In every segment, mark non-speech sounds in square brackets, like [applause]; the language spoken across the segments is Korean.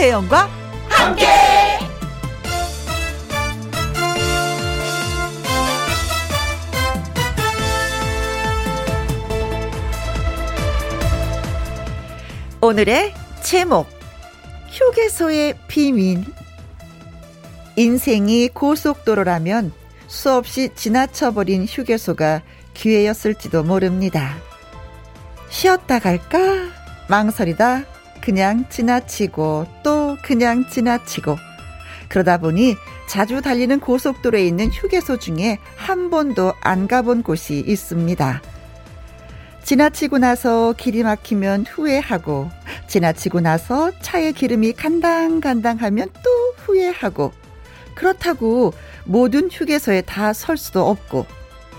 김혜영과 함께. 오늘의 제목 휴게소의 비밀 인생이 고속도로라면 수없이 지나쳐버린 휴게소가 기회였을지도 모릅니다. 쉬었다 갈까? 망설이다 그냥 지나치고 또 그냥 지나치고 그러다 보니 자주 달리는 고속도로에 있는 휴게소 중에 한 번도 안 가본 곳이 있습니다. 지나치고 나서 길이 막히면 후회하고 지나치고 나서 차의 기름이 간당간당하면 또 후회하고 그렇다고 모든 휴게소에 다 설 수도 없고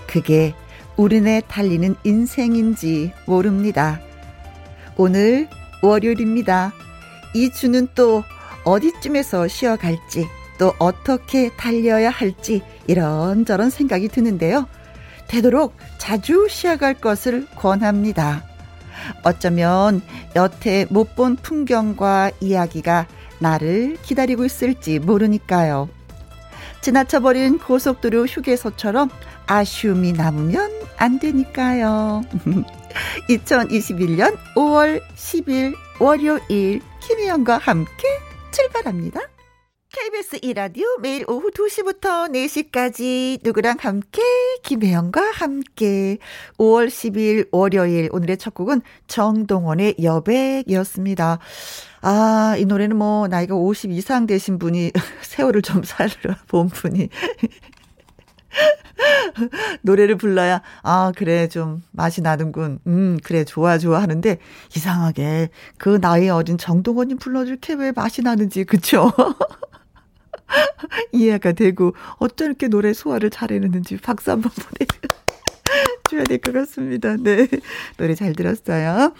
그게 우리네 달리는 인생인지 모릅니다. 오늘 월요일입니다. 이 주는 또 어디쯤에서 쉬어갈지 또 어떻게 달려야 할지 이런저런 생각이 드는데요. 되도록 자주 쉬어갈 것을 권합니다. 어쩌면 여태 못 본 풍경과 이야기가 나를 기다리고 있을지 모르니까요. 지나쳐버린 고속도로 휴게소처럼 아쉬움이 남으면 안 되니까요. [laughs] 2021년 5월 10일 월요일 김희영과 함께 출발합니다. KBS 이라디오 매일 오후 2시부터 4시까지 누구랑 함께 김혜영과 함께 5월 10일 월요일 오늘의 첫 곡은 정동원의 여백이었습니다. 아, 이 노래는 뭐 나이가 50 이상 되신 분이 [laughs] 세월을 좀 살아본 분이 [laughs] 노래를 불러야, 아, 그래, 좀 맛이 나는군. 음, 그래, 좋아, 좋아 하는데, 이상하게, 그 나이 어린 정동원님 불러줄 게 왜 맛이 나는지, 그쵸? [laughs] 이해가 되고, 어쩜 이렇게 노래 소화를 잘해내는지 박수 한번 보내 줘야 될 것 같습니다. 네. 노래 잘 들었어요.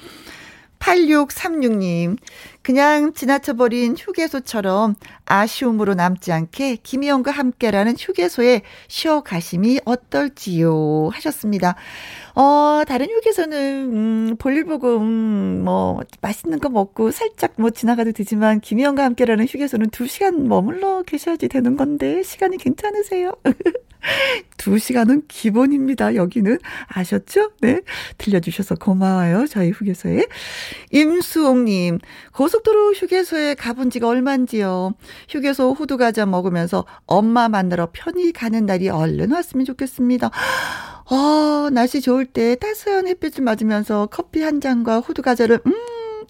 8636님, 그냥 지나쳐버린 휴게소처럼 아쉬움으로 남지 않게 김희영과 함께라는 휴게소에 쉬어가심이 어떨지요 하셨습니다. 어, 다른 휴게소는, 음, 볼일 보고, 음, 뭐, 맛있는 거 먹고 살짝 뭐 지나가도 되지만, 김희영과 함께라는 휴게소는 두 시간 머물러 계셔야지 되는 건데, 시간이 괜찮으세요? [laughs] 두 시간은 기본입니다. 여기는 아셨죠? 네. 들려주셔서 고마워요. 저희 휴게소에. 임수옥님, 고 속도로 휴게소에 가본 지가 얼만지요. 휴게소 호두과자 먹으면서 엄마 만나러 편히 가는 날이 얼른 왔으면 좋겠습니다. 아, 날씨 좋을 때 따스한 햇빛을 맞으면서 커피 한 잔과 호두과자를, 음,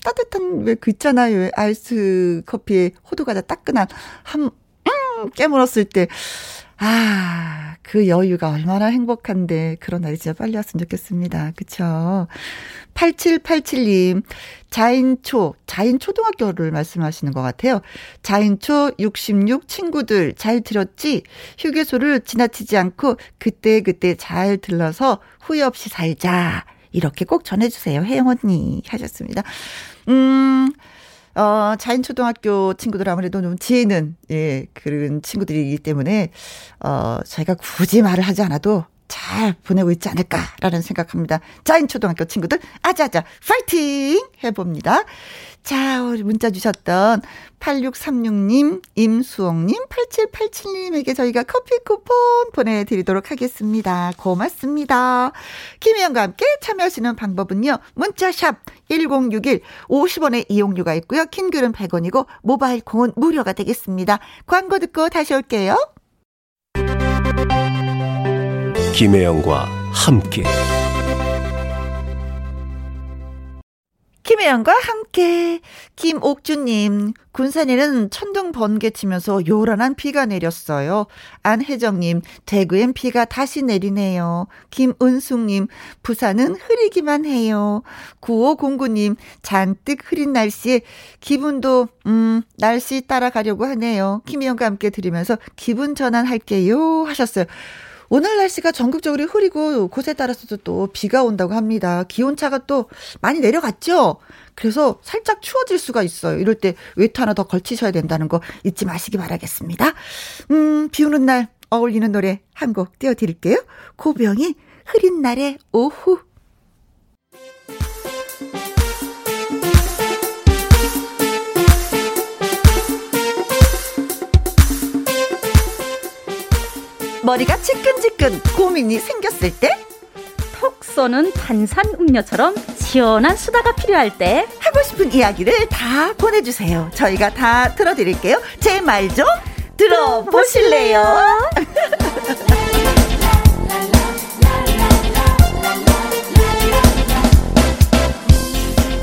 따뜻한, 왜 그 있잖아요. 아이스 커피에 호두과자 따끈한, 한, 음, 깨물었을 때, 아, 그 여유가 얼마나 행복한데 그런 날이 진짜 빨리 왔으면 좋겠습니다. 그쵸? 8787님, 자인초, 자인초등학교를 말씀하시는 것 같아요. 자인초 66 친구들 잘 들었지? 휴게소를 지나치지 않고 그때그때 그때 잘 들러서 후회 없이 살자. 이렇게 꼭 전해주세요. 혜영 언니 하셨습니다. 음, 어, 자인 초등학교 친구들 아무래도 좀 지혜는, 예, 그런 친구들이기 때문에, 어, 저희가 굳이 말을 하지 않아도 잘 보내고 있지 않을까라는 생각합니다. 자인 초등학교 친구들, 아자아자, 파이팅! 해봅니다. 자, 우리 문자 주셨던 8636님, 임수옥님, 8787님에게 저희가 커피 쿠폰 보내드리도록 하겠습니다. 고맙습니다. 김희영과 함께 참여하시는 방법은요. 문자샵 1061, 50원의 이용료가 있고요. 킹글은 100원이고, 모바일 콩은 무료가 되겠습니다. 광고 듣고 다시 올게요. 김혜영과 함께. 김혜영과 함께 김옥주님 군산에는 천둥 번개 치면서 요란한 비가 내렸어요. 안혜정님 대구엔 비가 다시 내리네요. 김은숙님 부산은 흐리기만 해요. 9509님 잔뜩 흐린 날씨에 기분도 음 날씨 따라가려고 하네요. 김혜영과 함께 들으면서 기분 전환할게요 하셨어요. 오늘 날씨가 전국적으로 흐리고 곳에 따라서도 또 비가 온다고 합니다. 기온차가 또 많이 내려갔죠? 그래서 살짝 추워질 수가 있어요. 이럴 때 외투 하나 더 걸치셔야 된다는 거 잊지 마시기 바라겠습니다. 음, 비 오는 날 어울리는 노래 한 곡 띄워드릴게요. 고병이 흐린 날의 오후. 머리가 지끈지끈 고민이 생겼을 때 톡 쏘는 탄산 음료처럼 시원한 수다가 필요할 때 하고 싶은 이야기를 다 보내주세요. 저희가 다 들어드릴게요. 제 말 좀 들어보실래요? [laughs]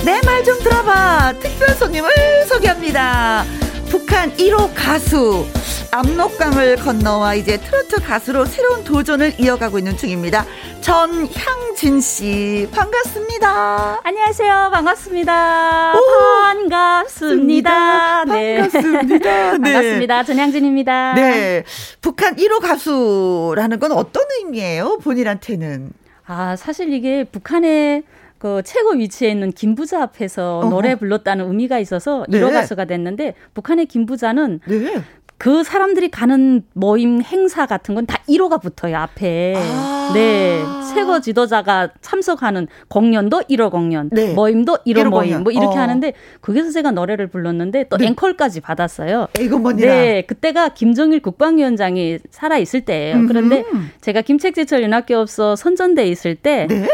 내 말 좀 들어봐. 특별 손님을 소개합니다. 북한 1호 가수 압록강을 건너와 이제 트로트 가수로 새로운 도전을 이어가고 있는 중입니다. 전향진 씨 반갑습니다. 안녕하세요. 반갑습니다. 오, 반갑습니다. 네. 반갑습니다. [laughs] 네. 반갑습니다. 전향진입니다. 네. 북한 1호 가수라는 건 어떤 의미예요? 본인한테는? 아, 사실 이게 북한의 그 최고 위치에 있는 김부자 앞에서 어허. 노래 불렀다는 의미가 있어서 네. 1호 가수가 됐는데 북한의 김부자는 네. 그 사람들이 가는 모임 행사 같은 건 다 1호가 붙어요, 앞에. 아~ 네. 최고 지도자가 참석하는 공연도 1호 공연, 네. 모임도 1호, 1호 모임, 공연. 뭐 이렇게 어. 하는데 거기서 제가 노래를 불렀는데 또 네. 앵콜까지 받았어요. 이건 뭐니라. 네. 그때가 김정일 국방위원장이 살아있을 때예요. 그런데 제가 김책지철 연합교업소 선전대에 있을 때 네.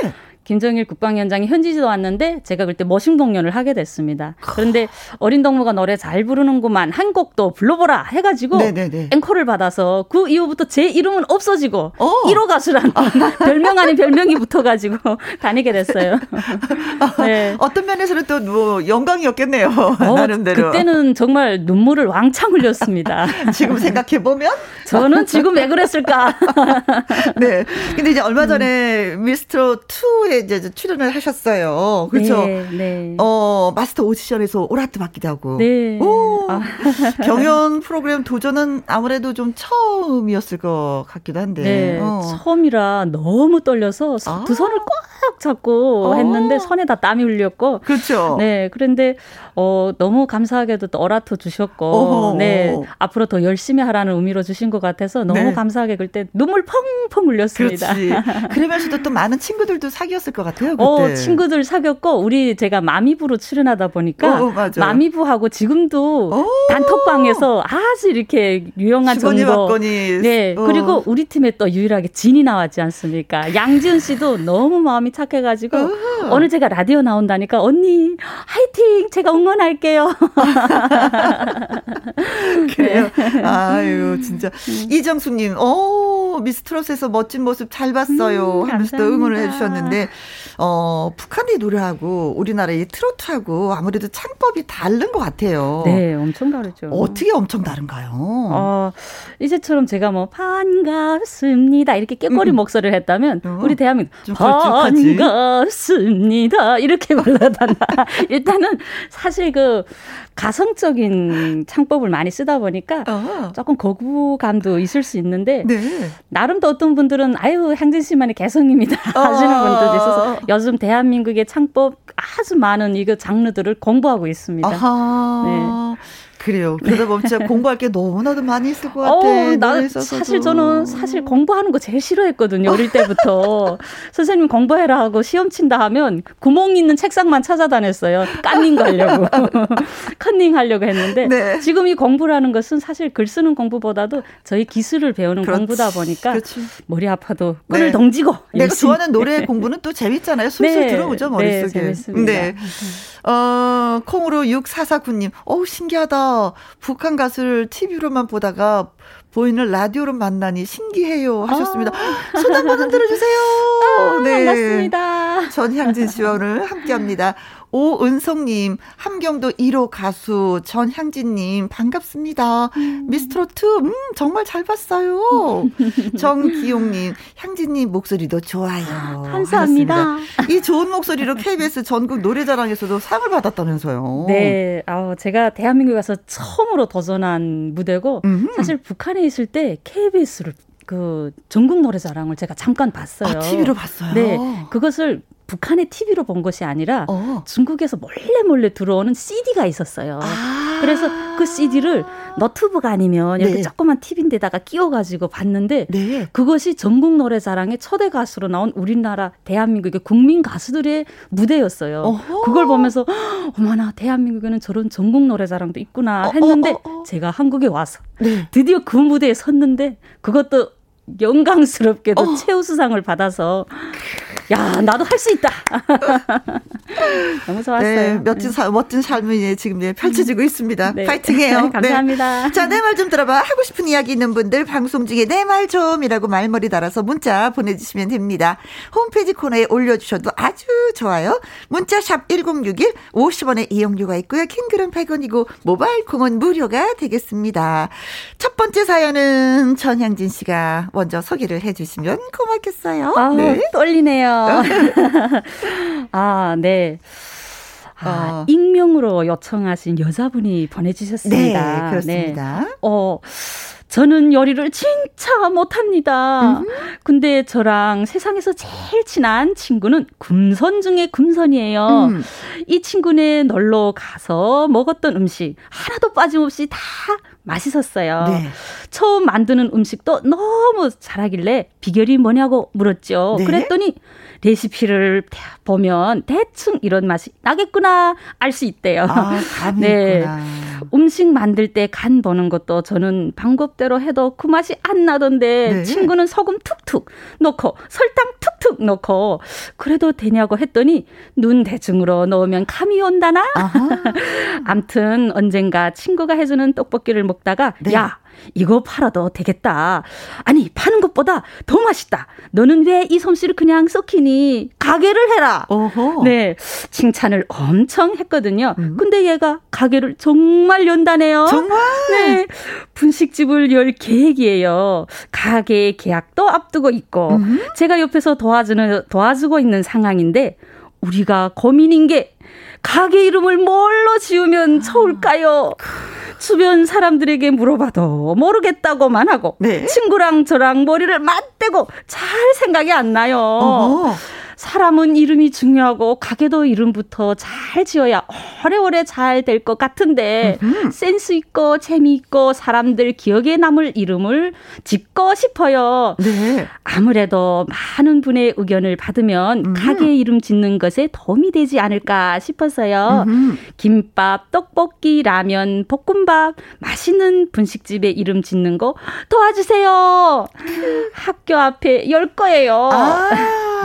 김정일 국방위원장이 현지지도 왔는데 제가 그때 머신 공연을 하게 됐습니다. 그런데 어린 동무가 노래 잘 부르는구만 한 곡도 불러보라 해가지고 네네네. 앵콜을 받아서 그 이후부터 제 이름은 없어지고 어. 1호 가수라는 [laughs] 별명 아닌 별명이 붙어가지고 [laughs] 다니게 됐어요. [laughs] 네. 어떤 면에서는 또 뭐 영광이었겠네요. 어, 나름대로. 그때는 정말 눈물을 왕창 흘렸습니다. 지금 생각해 보면 저는 지금 왜 그랬을까? 네. 근데 이제 얼마 전에 음. 미스트로 2에 이제 출연을 하셨어요. 그렇죠? 네, 네. 어, 마스터 오디션에서 오라트 받기도 하고. 네. 오, 아. [laughs] 경연 프로그램 도전은 아무래도 좀 처음이었을 것 같기도 한데. 네, 어. 처음이라 너무 떨려서 아. 두 손을 꽉 잡고 어. 했는데 손에 다 땀이 흘렸고. 그렇죠. 네, 그런데 어, 너무 감사하게도 또 오라트 주셨고, 어허. 네, 앞으로 더 열심히 하라는 의미로 주신 것 같아서 너무 네. 감사하게 그때 눈물 펑펑 흘렸습니다. 그렇지. [laughs] 그러면서도 또 많은 친구들도 사귀었 사귀었을 것 같아요. 그때. 어, 친구들 사귀었고 우리 제가 마미부로 출연하다 보니까 어, 어 마미부하고 지금도 오. 단톡방에서 아주 이렇게 유용한 정보. 맞거니. 네. 어. 그리고 우리 팀에 또 유일하게 진이 나왔지 않습니까? 양지은 씨도 너무 마음이 착해가지고 어. 오늘 제가 라디오 나온다니까 언니 화이팅 제가 응원할게요. [laughs] 그래요. 네. 아유 진짜 음. 이정숙님, 어 미스트롯에서 멋진 모습 잘 봤어요. 음, 하면서 또 응원을 해주셨는데 어, 북한의 노래하고 우리나라의 트로트하고 아무래도 창법이 다른 것 같아요. 네, 엄청 다르죠. 어떻게 엄청 다른가요? 어, 이제처럼 제가 뭐 반갑습니다 이렇게 깨꼬리 음. 목소리를 했다면 어? 우리 대한민국 반갑습니다 이렇게 [laughs] 불러다나 일단은 사실 그 가성적인 창법을 많이 쓰다 보니까 어. 조금 거부감도 있을 수 있는데 네. 나름 또 어떤 분들은 아유 향진 씨만의 개성입니다 어. 하시는 분들도 있어서 요즘 대한민국의 창법 아주 많은 이거 장르들을 공부하고 있습니다. 아하. 네. 그래요. 그러다 보면 진짜 공부할 게 너무나도 많이 있을 것 같아. 어, 나 사실 저는 사실 공부하는 거 제일 싫어했거든요. 어릴 때부터. [laughs] 선생님 공부해라 하고 시험 친다 하면 구멍 있는 책상만 찾아다녔어요. 깐닝 가려고. [laughs] 컨닝 하려고 했는데 네. 지금 이 공부라는 것은 사실 글 쓰는 공부보다도 저희 기술을 배우는 그렇지. 공부다 보니까 그렇지. 머리 아파도 끈을 네. 덩지고 내가 좋아하는 노래 공부는 또 재밌잖아요. 술술 네. 들어오죠, 머릿속에. 네, 재밌습니다. 네. 어, 콩으로 6449님. 어우, 신기하다. 북한 가수를 TV로만 보다가 보이는 라디오로 만나니 신기해요 하셨습니다. 아. 손한 번 흔들어 주세요. 아, 네. 반갑습니다. 전향진 씨와 오늘 함께합니다. 오은성님, 함경도 1호 가수 전향진님, 반갑습니다. 음. 미스트로트, 음, 정말 잘 봤어요. [laughs] 정기용님, 향진님 목소리도 좋아요. 감사합니다. 이 좋은 목소리로 KBS 전국 노래자랑에서도 상을 받았다면서요. 네, 아, 제가 대한민국에 가서 처음으로 도전한 무대고, 음흠. 사실 북한에 있을 때 KBS를 그 전국 노래자랑을 제가 잠깐 봤어요. 아, TV로 봤어요. 네, 그것을 북한의 TV로 본 것이 아니라 어. 중국에서 몰래 몰래 들어오는 CD가 있었어요. 아. 그래서 그 CD를 너튜브가 아니면 이렇게 네. 조그만 TV인데다가 끼워가지고 봤는데 네. 그것이 전국 노래자랑의 초대 가수로 나온 우리나라 대한민국의 국민 가수들의 무대였어요. 어허. 그걸 보면서 어머나 대한민국에는 저런 전국 노래자랑도 있구나 어, 어, 했는데 어, 어, 어, 제가 한국에 와서 네. 드디어 그 무대에 섰는데 그것도 영광스럽게도 어. 최우수상을 받아서 야, 나도 할 수 있다. [laughs] 너무 좋았어요. 네, 멋진, 사, 멋진 삶이 지금 네, 펼쳐지고 있습니다. 네. 파이팅해요. 네. [laughs] 감사합니다. 네. 자, 내 말 좀 들어봐. 하고 싶은 이야기 있는 분들 방송 중에 내 말 좀이라고 말머리 달아서 문자 보내주시면 됩니다. 홈페이지 코너에 올려주셔도 아주 좋아요. 문자 샵 1061, 50원의 이용료가 있고요. 킹글은 100원이고 모바일 콩은 무료가 되겠습니다. 첫 번째 사연은 전향진 씨가 먼저 소개를 해주시면 고맙겠어요. 아, 네. 떨리네요. [laughs] 아, 네. 아, 어. 익명으로 요청하신 여자분이 보내주셨습니다. 네, 그렇습니다. 네. 어, 저는 요리를 진짜 못합니다. 음. 근데 저랑 세상에서 제일 친한 친구는 금선 중에 금선이에요. 음. 이 친구네 놀러 가서 먹었던 음식 하나도 빠짐없이 다 맛있었어요. 네. 처음 만드는 음식도 너무 잘하길래 비결이 뭐냐고 물었죠. 네. 그랬더니 레시피를 보면 대충 이런 맛이 나겠구나 알 수 있대요. 아, [laughs] 네. 음식 만들 때간 보는 것도 저는 방법대로 해도 그 맛이 안 나던데 네. 친구는 소금 툭툭 넣고 설탕 툭툭 넣고 그래도 되냐고 했더니 눈 대중으로 넣으면 감이 온다나? [laughs] 암튼 언젠가 친구가 해주는 떡볶이를 먹다가 네. 야 이거 팔아도 되겠다. 아니, 파는 것보다 더 맛있다. 너는 왜 이 솜씨를 그냥 썩히니? 가게를 해라. 어허. 네. 칭찬을 엄청 했거든요. 음. 근데 얘가 가게를 정말 연다네요. 정말? 네. 분식집을 열 계획이에요. 가게 계약도 앞두고 있고, 음. 제가 옆에서 도와주는, 도와주고 있는 상황인데, 우리가 고민인 게, 가게 이름을 뭘로 지으면 좋을까요? 아. 주변 사람들에게 물어봐도 모르겠다고만 하고 네. 친구랑 저랑 머리를 맞대고 잘 생각이 안 나요. 어허. 사람은 이름이 중요하고 가게도 이름부터 잘 지어야 오래오래 잘 될 것 같은데 음흠. 센스 있고 재미있고 사람들 기억에 남을 이름을 짓고 싶어요. 네. 아무래도 많은 분의 의견을 받으면 음. 가게 이름 짓는 것에 도움이 되지 않을까 싶어서요. 음흠. 김밥, 떡볶이, 라면, 볶음밥, 맛있는 분식집의 이름 짓는 거 도와주세요. [laughs] 학교 앞에 열 거예요. 아,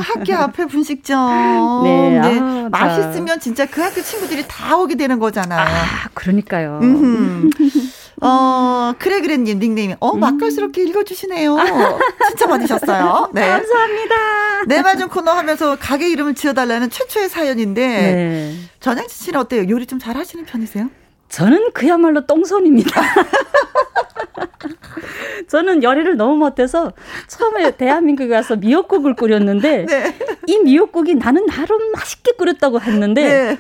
학교 앞에 분식점. 네. 네. 아, 맛있으면 진짜 그 학교 친구들이 다 오게 되는 거잖아요. 아, 그러니까요. [laughs] 어, 그래, 그래 님, 닉네임이. 어, 음. 맛깔스럽게 읽어주시네요. 진짜 받으셨어요. [laughs] 네. 감사합니다. 내 말 좀 코너 하면서 가게 이름을 지어달라는 최초의 사연인데. 네. 전양치 씨는 어때요? 요리 좀 잘 하시는 편이세요? 저는 그야말로 똥손입니다. [laughs] [laughs] 저는 요리를 너무 못해서 처음에 대한민국에 와서 미역국을 끓였는데 네. 이 미역국이 나는 나름 맛있게 끓였다고 했는데 네.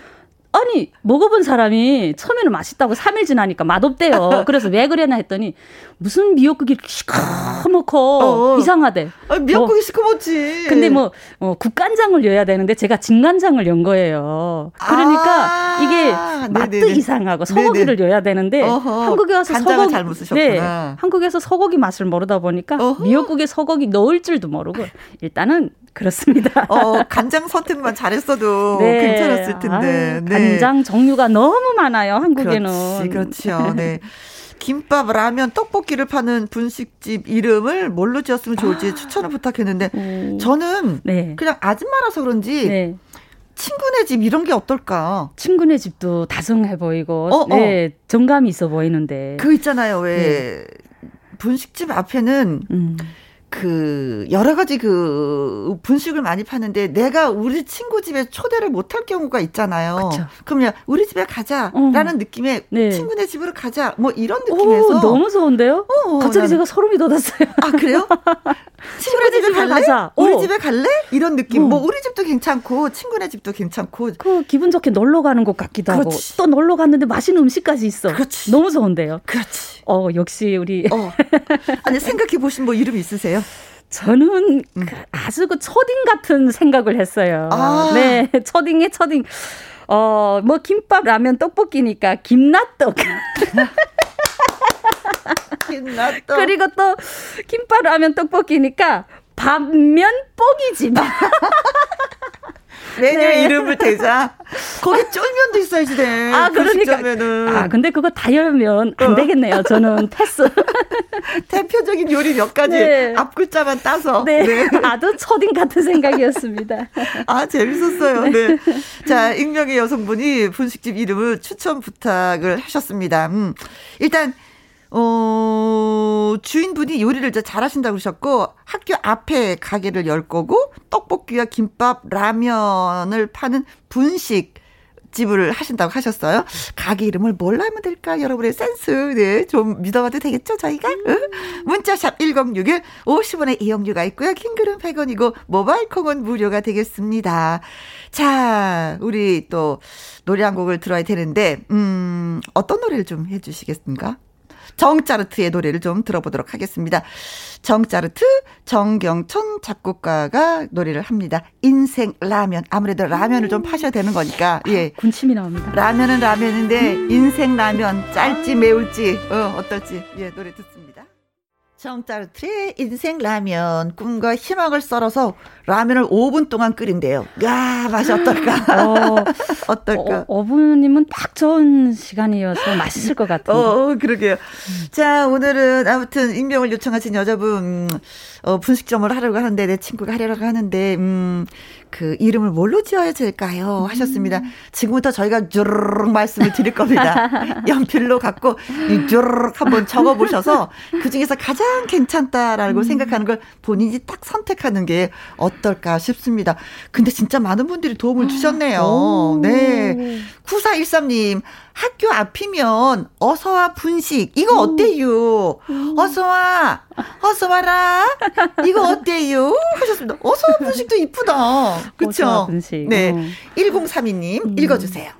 아니 먹어본 사람이 처음에는 맛있다고 3일 지나니까 맛없대요. 그래서 왜 그래나 했더니 무슨 미역국이 이렇게 시커멓고 어, 어. 이상하대. 아, 미역국이 뭐, 시커멓지. 근데 뭐 어, 국간장을 넣어야 되는데 제가 진간장을 넣은 거예요. 그러니까 아~ 이게 맛도 네네네. 이상하고 소고기를 네네. 넣어야 되는데 어허. 한국에 와서 소고기 잘못 쓰셨구나. 네, 한국에서 소고기 맛을 모르다 보니까 어허. 미역국에 소고기 넣을 줄도 모르고 일단은 그렇습니다. 어, 간장 선택만 잘했어도 [laughs] 네. 괜찮았을 텐데. 아유, 네. 간장 종류가 너무 많아요, 한국에는. 그렇지, 그렇죠. 네. [laughs] 김밥, 라면, 떡볶이를 파는 분식집 이름을 뭘로 지었으면 좋을지 아. 추천을 부탁했는데 오. 저는 네. 그냥 아줌마라서 그런지 네. 친구네 집 이런 게 어떨까? 친구네 집도 다정해 보이고 어, 어. 네, 정감이 있어 보이는데. 그 있잖아요. 왜 네. 분식집 앞에는 음. 그 여러 가지 그 분식을 많이 파는데 내가 우리 친구 집에 초대를 못할 경우가 있잖아요. 그쵸. 그러면 우리 집에 가자라는 어. 느낌의 네. 친구네 집으로 가자 뭐 이런 느낌에서 오, 너무 좋은데요? 어, 갑자기 난... 제가 소름이 돋았어요. 아 그래요? [laughs] 친구네 집에 갈래? 가자. 우리 어. 집에 갈래? 이런 느낌. 어. 뭐 우리 집도 괜찮고 친구네 집도 괜찮고 그 기분 좋게 놀러 가는 것 같기도 그렇지. 하고 또 놀러 갔는데 맛있는 음식까지 있어. 그렇지. 너무 좋은데요. 그렇지. 어 역시 우리 어. 아니 생각해 보신 뭐 이름 있으세요? 저는 음. 그 아주 그 초딩 같은 생각을 했어요. 아. 네, 초딩의 초딩. 어, 뭐 김밥, 라면, 떡볶이니까 김낫떡. 김낫떡. 그리고 또 김밥, 라면, 떡볶이니까 밥면 뽀기집. [laughs] 메뉴 네. 이름을 대자. [laughs] 거기 쫄면도 있어야지 돼. 아, 그러니까. 아, 근데 그거 다 열면 안 어. 되겠네요. 저는 패스. [laughs] 대표적인 요리 몇 가지 네. 앞 글자만 따서. 네. 네. [laughs] 아주 초딩 같은 생각이었습니다. 아, 재밌었어요. 네. 네. 자, 익명의 여성분이 분식집 이름을 추천 부탁을 하셨습니다. 음. 일단 어, 주인분이 요리를 잘하신다고 그러셨고, 학교 앞에 가게를 열 거고, 떡볶이와 김밥, 라면을 파는 분식, 집을 하신다고 하셨어요. 가게 이름을 뭘로 하면 될까? 여러분의 센스, 네, 좀 믿어봐도 되겠죠, 저희가? 응? 문자샵 1061, 50원의 이용료가 있고요. 킹글은 100원이고, 모바일 콩은 무료가 되겠습니다. 자, 우리 또 노래 한 곡을 들어야 되는데, 음, 어떤 노래를 좀 해주시겠습니까? 정짜르트의 노래를 좀 들어보도록 하겠습니다. 정짜르트 정경천 작곡가가 노래를 합니다. 인생 라면. 아무래도 라면을 좀 파셔야 되는 거니까. 예. 군침이 나옵니다. 라면은 라면인데 인생 라면 짤지 매울지 어, 어떨지 예, 노래 듣습니다. 정짜르트의 인생 라면 꿈과 희망을 썰어서 라면을 5분 동안 끓인대요. 야 맛이 어떨까? 어, [laughs] 어떨까? 어, 어부님은 딱 좋은 시간이어서 맛있을 것 같아요. 어, 그러게요. 자 오늘은 아무튼 익명을 요청하신 여자분 어, 분식점을 하려고 하는데 내 친구가 하려고 하는데 음. 그 이름을 뭘로 지어야 될까요? 하셨습니다. 음. 지금부터 저희가 쭈르륵 말씀을 드릴 겁니다. [laughs] 연필로 갖고 쭈르륵 한번 적어 보셔서 그 중에서 가장 괜찮다라고 음. 생각하는 걸 본인이 딱 선택하는 게 어떨까 싶습니다. 근데 진짜 많은 분들이 도움을 주셨네요. 오. 네. 9413님, 학교 앞이면 어서와 분식 이거 어때요? 어서와 어서 와라 이거 어때요? 하셨습니다. 어서와 분식도 이쁘다. [laughs] 그렇죠? 네. 1032님 음. 읽어주세요.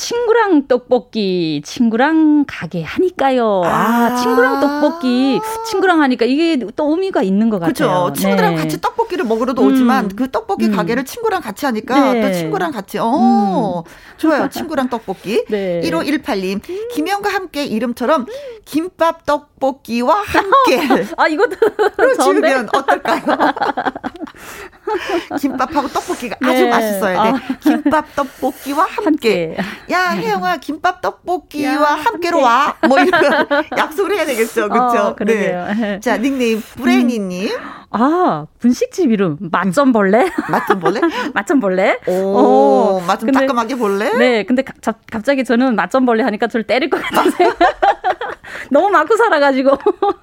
친구랑 떡볶이, 친구랑 가게 하니까요. 아, 아, 친구랑 떡볶이, 친구랑 하니까 이게 또 의미가 있는 것 같아요. 그렇죠. 친구랑 네. 같이 떡볶이를 먹으러도 음. 오지만 그 떡볶이 음. 가게를 친구랑 같이 하니까 네. 또 친구랑 같이, 어, 음. 좋아요. 친구랑 떡볶이. [laughs] 네. 1518님, 김영과 함께 이름처럼 김밥 떡볶이와 함께. [laughs] 아, 이것도. 지으면 어떨까요? [laughs] 김밥하고 떡볶이가 네. 아주 맛있어야 돼. 아. 김밥 떡볶이와 함께. 함께. 야, 혜영아, 김밥 떡볶이와 야, 함께로 함께. 와. 뭐 이런 [laughs] 약속을 해야 되겠죠. 그렇죠? 어, 네. 자, 닉네임 브레이니 님. 음. 아, 분식집 이름 맛점벌레? 맛점벌레? [laughs] 맛점벌레? 오, 오 맛좀 따끔하게 볼래? 네, 근데 가, 갑자기 저는 맛점벌레 하니까 저를 때릴 것 같아서 [laughs] 너무 맞고 살아가지고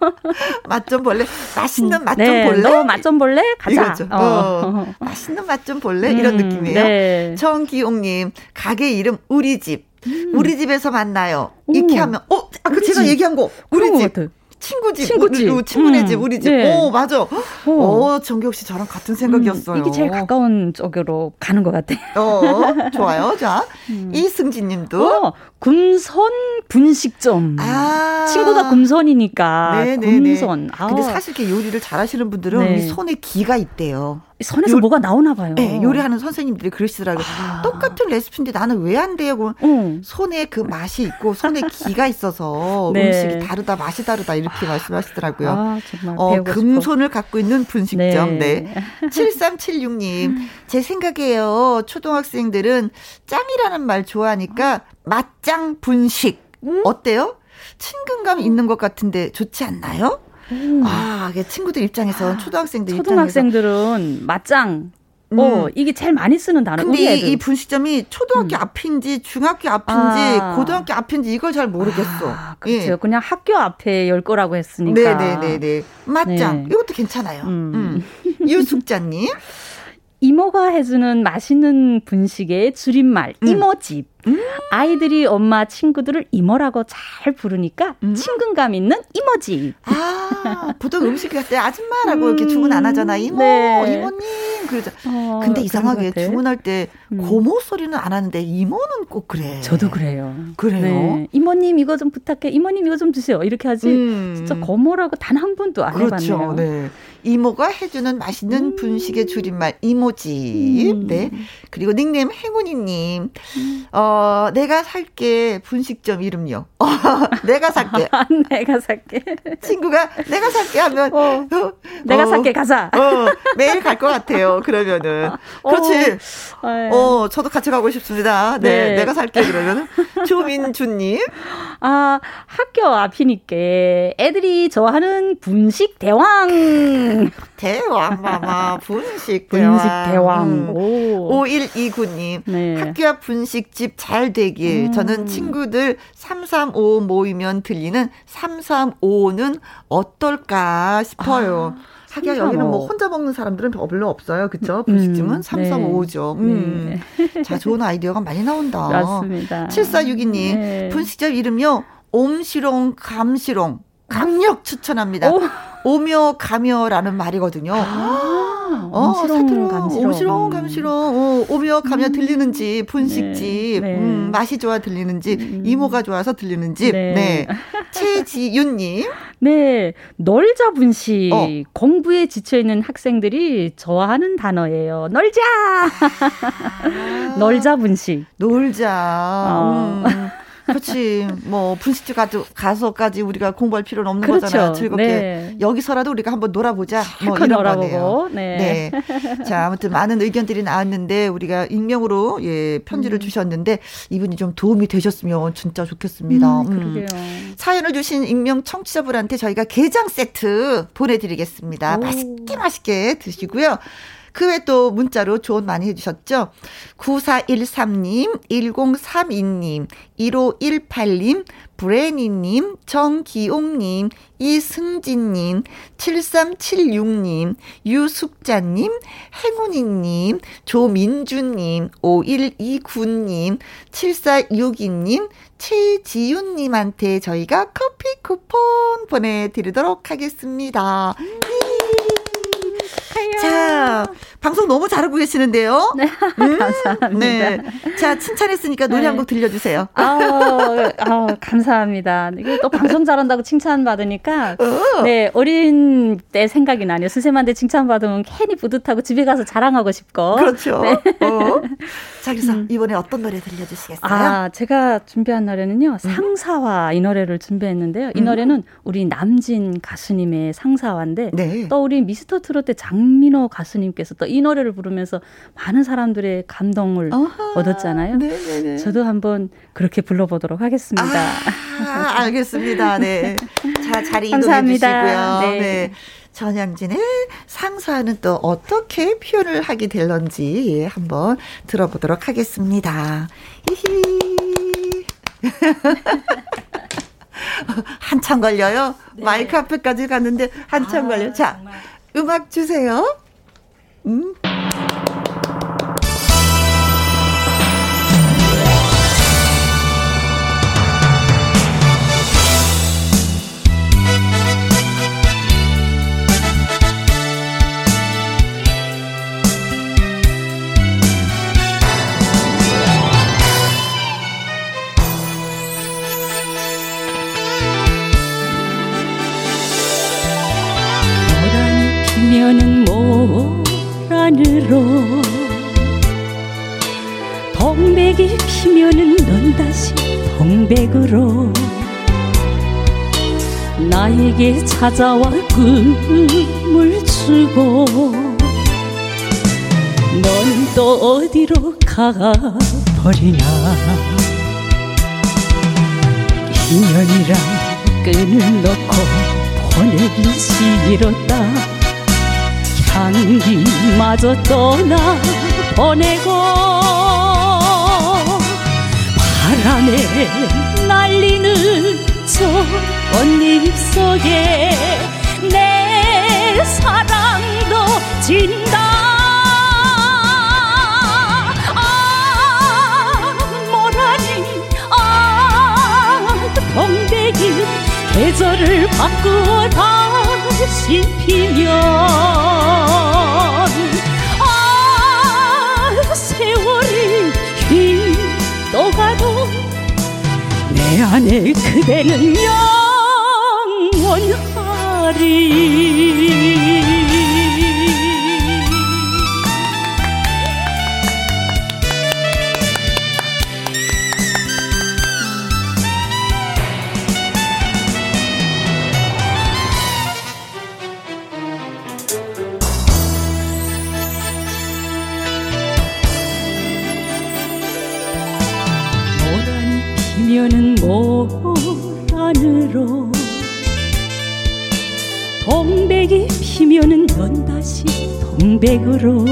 [laughs] 맛점벌레 맛있는 맛좀 네, 볼래? 너 맛점벌레 가자. 이거죠. 어. 어. 맛있는 맛좀 볼래? 음, 이런 느낌이에요. 네. 정기용님 가게 이름 우리 집. 음. 우리 집에서 만나요. 이렇게 하면 어, 아까 제가 얘기한 거 우리 집. 친구 집, 친구 집, 우리, 친구네 집, 음, 우리 집. 네. 오, 맞아. 어, 어 정기욱 씨 저랑 같은 생각이었어요. 음, 이게 제일 가까운 쪽으로 가는 것 같아요. 어, 좋아요. 자, 음. 이승진 님도. 어, 금선 분식점. 아. 친구가 금선이니까. 네네네. 금선. 아. 근데 사실 이렇게 요리를 잘하시는 분들은 네. 손에 기가 있대요. 선에서 요, 뭐가 나오나 봐요. 네, 요리하는 선생님들이 그러시더라고요. 아. 똑같은 레시피인데 나는 왜 안 돼요? 응. 손에 그 맛이 있고 손에 기가 있어서 [laughs] 네. 음식이 다르다, 맛이 다르다 이렇게 아. 말씀하시더라고요. 아, 정말 어, 금손을 갖고 있는 분식점. 네. 네. [laughs] 7376님, 제 생각에요. 초등학생들은 짱이라는 말 좋아하니까 맛짱 분식. 음? 어때요? 친근감 있는 것 같은데 좋지 않나요? 음. 아, 친구들 입장에서 아, 초등학생들 초등학생들은 맞짱 음. 어, 이게 제일 많이 쓰는 단어. 근데 이, 이, 분식점이 초등학교 음. 앞인지 중학교 앞인지 아. 고등학교 앞인지 이걸 잘 모르겠어. 아, 그렇죠. 예. 그냥 학교 앞에 열 거라고 했으니까. 네네네네. 맞짱. 네. 이것도 괜찮아요. 음. 음. [laughs] 유숙자님. 이모가 해주는 맛있는 분식의 줄임말 음. 이모집. 음. 아이들이 엄마 친구들을 이모라고 잘 부르니까 음. 친근감 있는 이모집. 아 보통 음식 할때 아줌마라고 음. 이렇게 주문 안 하잖아. 이모, 네. 이모님 그러죠. 어, 근데 이상하게 주문할 때 음. 고모 소리는 안 하는데 이모는 꼭 그래. 저도 그래요. 그래요. 네. 이모님 이거 좀 부탁해. 이모님 이거 좀 주세요. 이렇게 하지. 음. 진짜 고모라고 단 한 번도 안 그렇죠. 해봤네요. 네. 이모가 해주는 맛있는 음. 분식의 줄임말 이모집. 네. 그리고 닉네임 행운이님. 어. 어, 내가 살게 분식점 이름요. [laughs] 어, 내가 살게. [laughs] 내가 살게. 친구가 내가 살게 하면 어, 어, 내가 살게 가자. 어, 매일 갈 것 같아요. 그러면은. 그렇지. 어, 네. 어, 저도 같이 가고 싶습니다. 네, 네. 내가 살게 그러면은. 조민주님. 아, 학교 앞이니까 애들이 좋아하는 분식 대왕. 대왕 마마 분식 대왕. 분식 대왕. 음. 오. 5129님. 네. 학교 앞 분식집 잘 되길. 음. 저는 친구들 335 모이면 들리는 335는 어떨까 싶어요. 아. 하기야 여기는 뭐 혼자 먹는 사람들은 별로 없어요. 그쵸? 분식집은 음, 335죠. 네. 음. 네. 자, 좋은 아이디어가 많이 나온다. 맞습니다. 7462님, 네. 분식집 이름요, 옴시롱, 감시롱. 강력 추천합니다. 오. 오며 가며라는 말이거든요. 아, 어, 옴시롱 감시롱. 옴시롱 감시롱. 어, 오며 가며 음. 들리는지 분식집. 네, 네. 음, 맛이 좋아 들리는지 음. 이모가 좋아서 들리는 집. 네. 네. [laughs] 최지윤님. 네, 널자 분식. 어. 공부에 지쳐 있는 학생들이 좋아하는 단어예요. 널자. 아. [laughs] 널자 분식. 놀자. 어. 음. 그렇지. 뭐 분식집 가서 가서까지 우리가 공부할 필요는 없는 그렇죠. 거잖아요. 즐겁게 네. 여기서라도 우리가 한번 놀아보자. 뭐 이런 거네요. 네. 네. 자 아무튼 많은 의견들이 나왔는데 우리가 익명으로 예 편지를 음. 주셨는데 이분이 좀 도움이 되셨으면 진짜 좋겠습니다. 음, 음. 사연을 주신 익명 청취자분한테 저희가 게장 세트 보내드리겠습니다. 오. 맛있게 맛있게 드시고요. 그외에또 문자로 조언 많이 해주셨죠. 9413님, 1032님, 1518님, 브레니님, 정기옥님, 이승진님, 7376님, 유숙자님, 행운이님, 조민주님, 5129님, 7462님, 최지윤님한테 저희가 커피 쿠폰 보내드리도록 하겠습니다. 음. 자, 방송 너무 잘하고 계시는데요. [laughs] 네, 음, 감사합니다. 네. 자, 칭찬했으니까 노래 네. 한곡 들려주세요. 아, 아, 감사합니다. 이게 또 방송 잘한다고 칭찬받으니까, 어. 네, 어린 때 생각이 나네요. 선생님한테 칭찬받으면 괜히 뿌듯하고 집에 가서 자랑하고 싶고. 그렇죠. 네. 어. 자, 그래서 음. 이번에 어떤 노래 들려주시겠어요? 아, 제가 준비한 노래는요, 음. 상사화 이 노래를 준비했는데요. 이 음. 노래는 우리 남진 가수님의 상사화인데, 네. 또 우리 미스터 트롯 때 장민호 가수님께서 또이 노래를 부르면서 많은 사람들의 감동을 어하. 얻었잖아요. 네네네. 저도 한번 그렇게 불러보도록 하겠습니다. 아, 알겠습니다. 네. 자, 자리 이동해 주시고요. 네. 네. 전향진의 상사는 또 어떻게 표현을 하게 될런지 한번 들어보도록 하겠습니다. 히히. [laughs] 한참 걸려요. 네. 마이크 앞에까지 갔는데 한참 아, 걸려. 자, 정말. 음악 주세요. 음. 모란으로 동백이 피면은 넌 다시 동백으로 나에게 찾아와 꿈을 주고 넌 또 어디로 가버리나. 인연이란 끈을 놓고 보내기 싫었다 향기마저 떠나 보내고 바람에 날리는 저 꽃잎 속에 내 사랑도 진다. 아 모라니? 아 동백이 계절을 바꾸어 다시 피면 아 세월이 휘떠가도 내 안에 그대는 영원하리 동백으로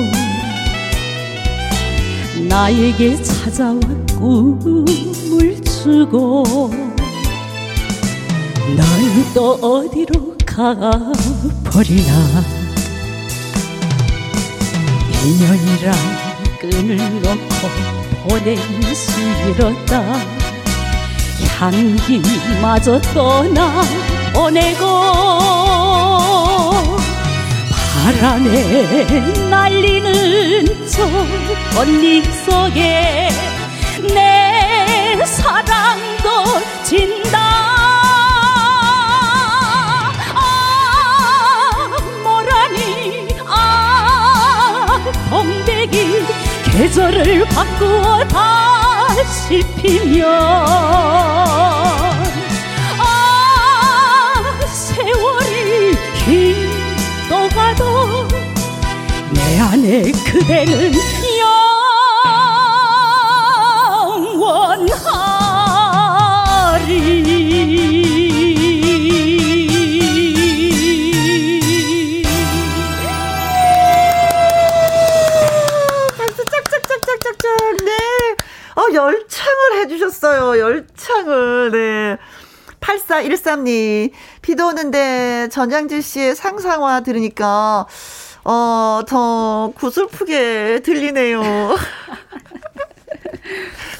나에게 찾아와 꿈을 주고 넌또 어디로 가버리나. 인연이라 끈을 놓고 보낸 수이었다. 향기마저 떠나 보내고 바람에 날리는 저 꽃잎 속에 내 사랑도 진다. 아 뭐라니? 아 봉백이 계절을 바꾸어 다시 피면 내 그대는 영원하리 박수 짝짝짝짝짝짝. 네. 어, 열창을 해주셨어요. 열창을. 네. 8413님. 비도 오는데 전양지 씨의 상상화 들으니까, 어, 더 구슬프게 들리네요. [laughs]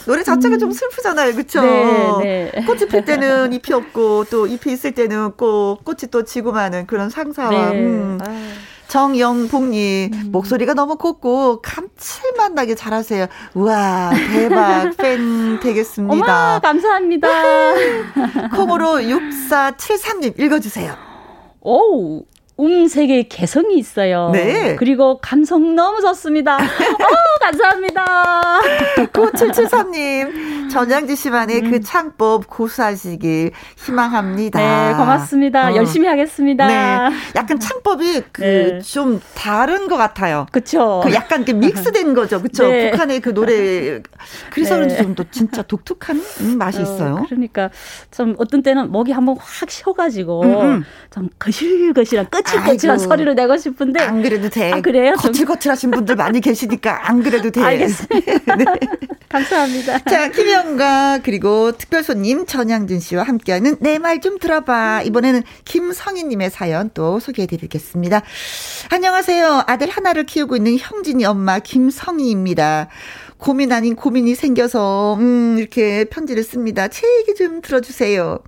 노래 자체가 좀 슬프잖아요. 그쵸? 네, 네. 꽃이 필 때는 잎이 없고, 또 잎이 있을 때는 꽃, 꽃이 또 지고 마는 그런 상상화. 네. 음. 아. 정영복님 음. 목소리가 너무 곱고 감칠맛 나게 잘하세요. 우와 대박 [laughs] 팬 되겠습니다. 어머, 감사합니다. 콩으로 6473님 읽어주세요. 오, 음색에 개성이 있어요. 네. 그리고 감성 너무 좋습니다. [laughs] 어, 감사합니다. 9773님 [laughs] 전양지 씨만의 음. 그 창법 고수하시길 희망합니다. 네, 고맙습니다. 어. 열심히 하겠습니다. 네, 약간 창법이 그 네. 좀 다른 것 같아요. 그쵸. 그 약간 그 믹스된 거죠, 그렇죠? 네. 북한의 그 노래 [laughs] 그래서 네. 그런지 좀 더 진짜 독특한 음, 맛이 어, 있어요. 그러니까 좀 어떤 때는 목이 한번 확 쉬어가지고 음, 음. 좀 거실거실한 거칠거칠한. 소리를 내고 싶은데 안 그래도 돼. 아, 그래요? 좀- 거칠거칠하신 분들 많이 계시니까 안 그래도 돼. 알겠습니다. [laughs] 네. [laughs] 감사합니다. 자, 김영과 그리고 특별 손님 전양진 씨와 함께하는 내 말 좀 들어봐. 이번에는 김성희님의 사연 또 소개해드리겠습니다. 안녕하세요. 아들 하나를 키우고 있는 형진이 엄마 김성희입니다. 고민 아닌 고민이 생겨서 음 이렇게 편지를 씁니다. 제 얘기 좀 들어주세요.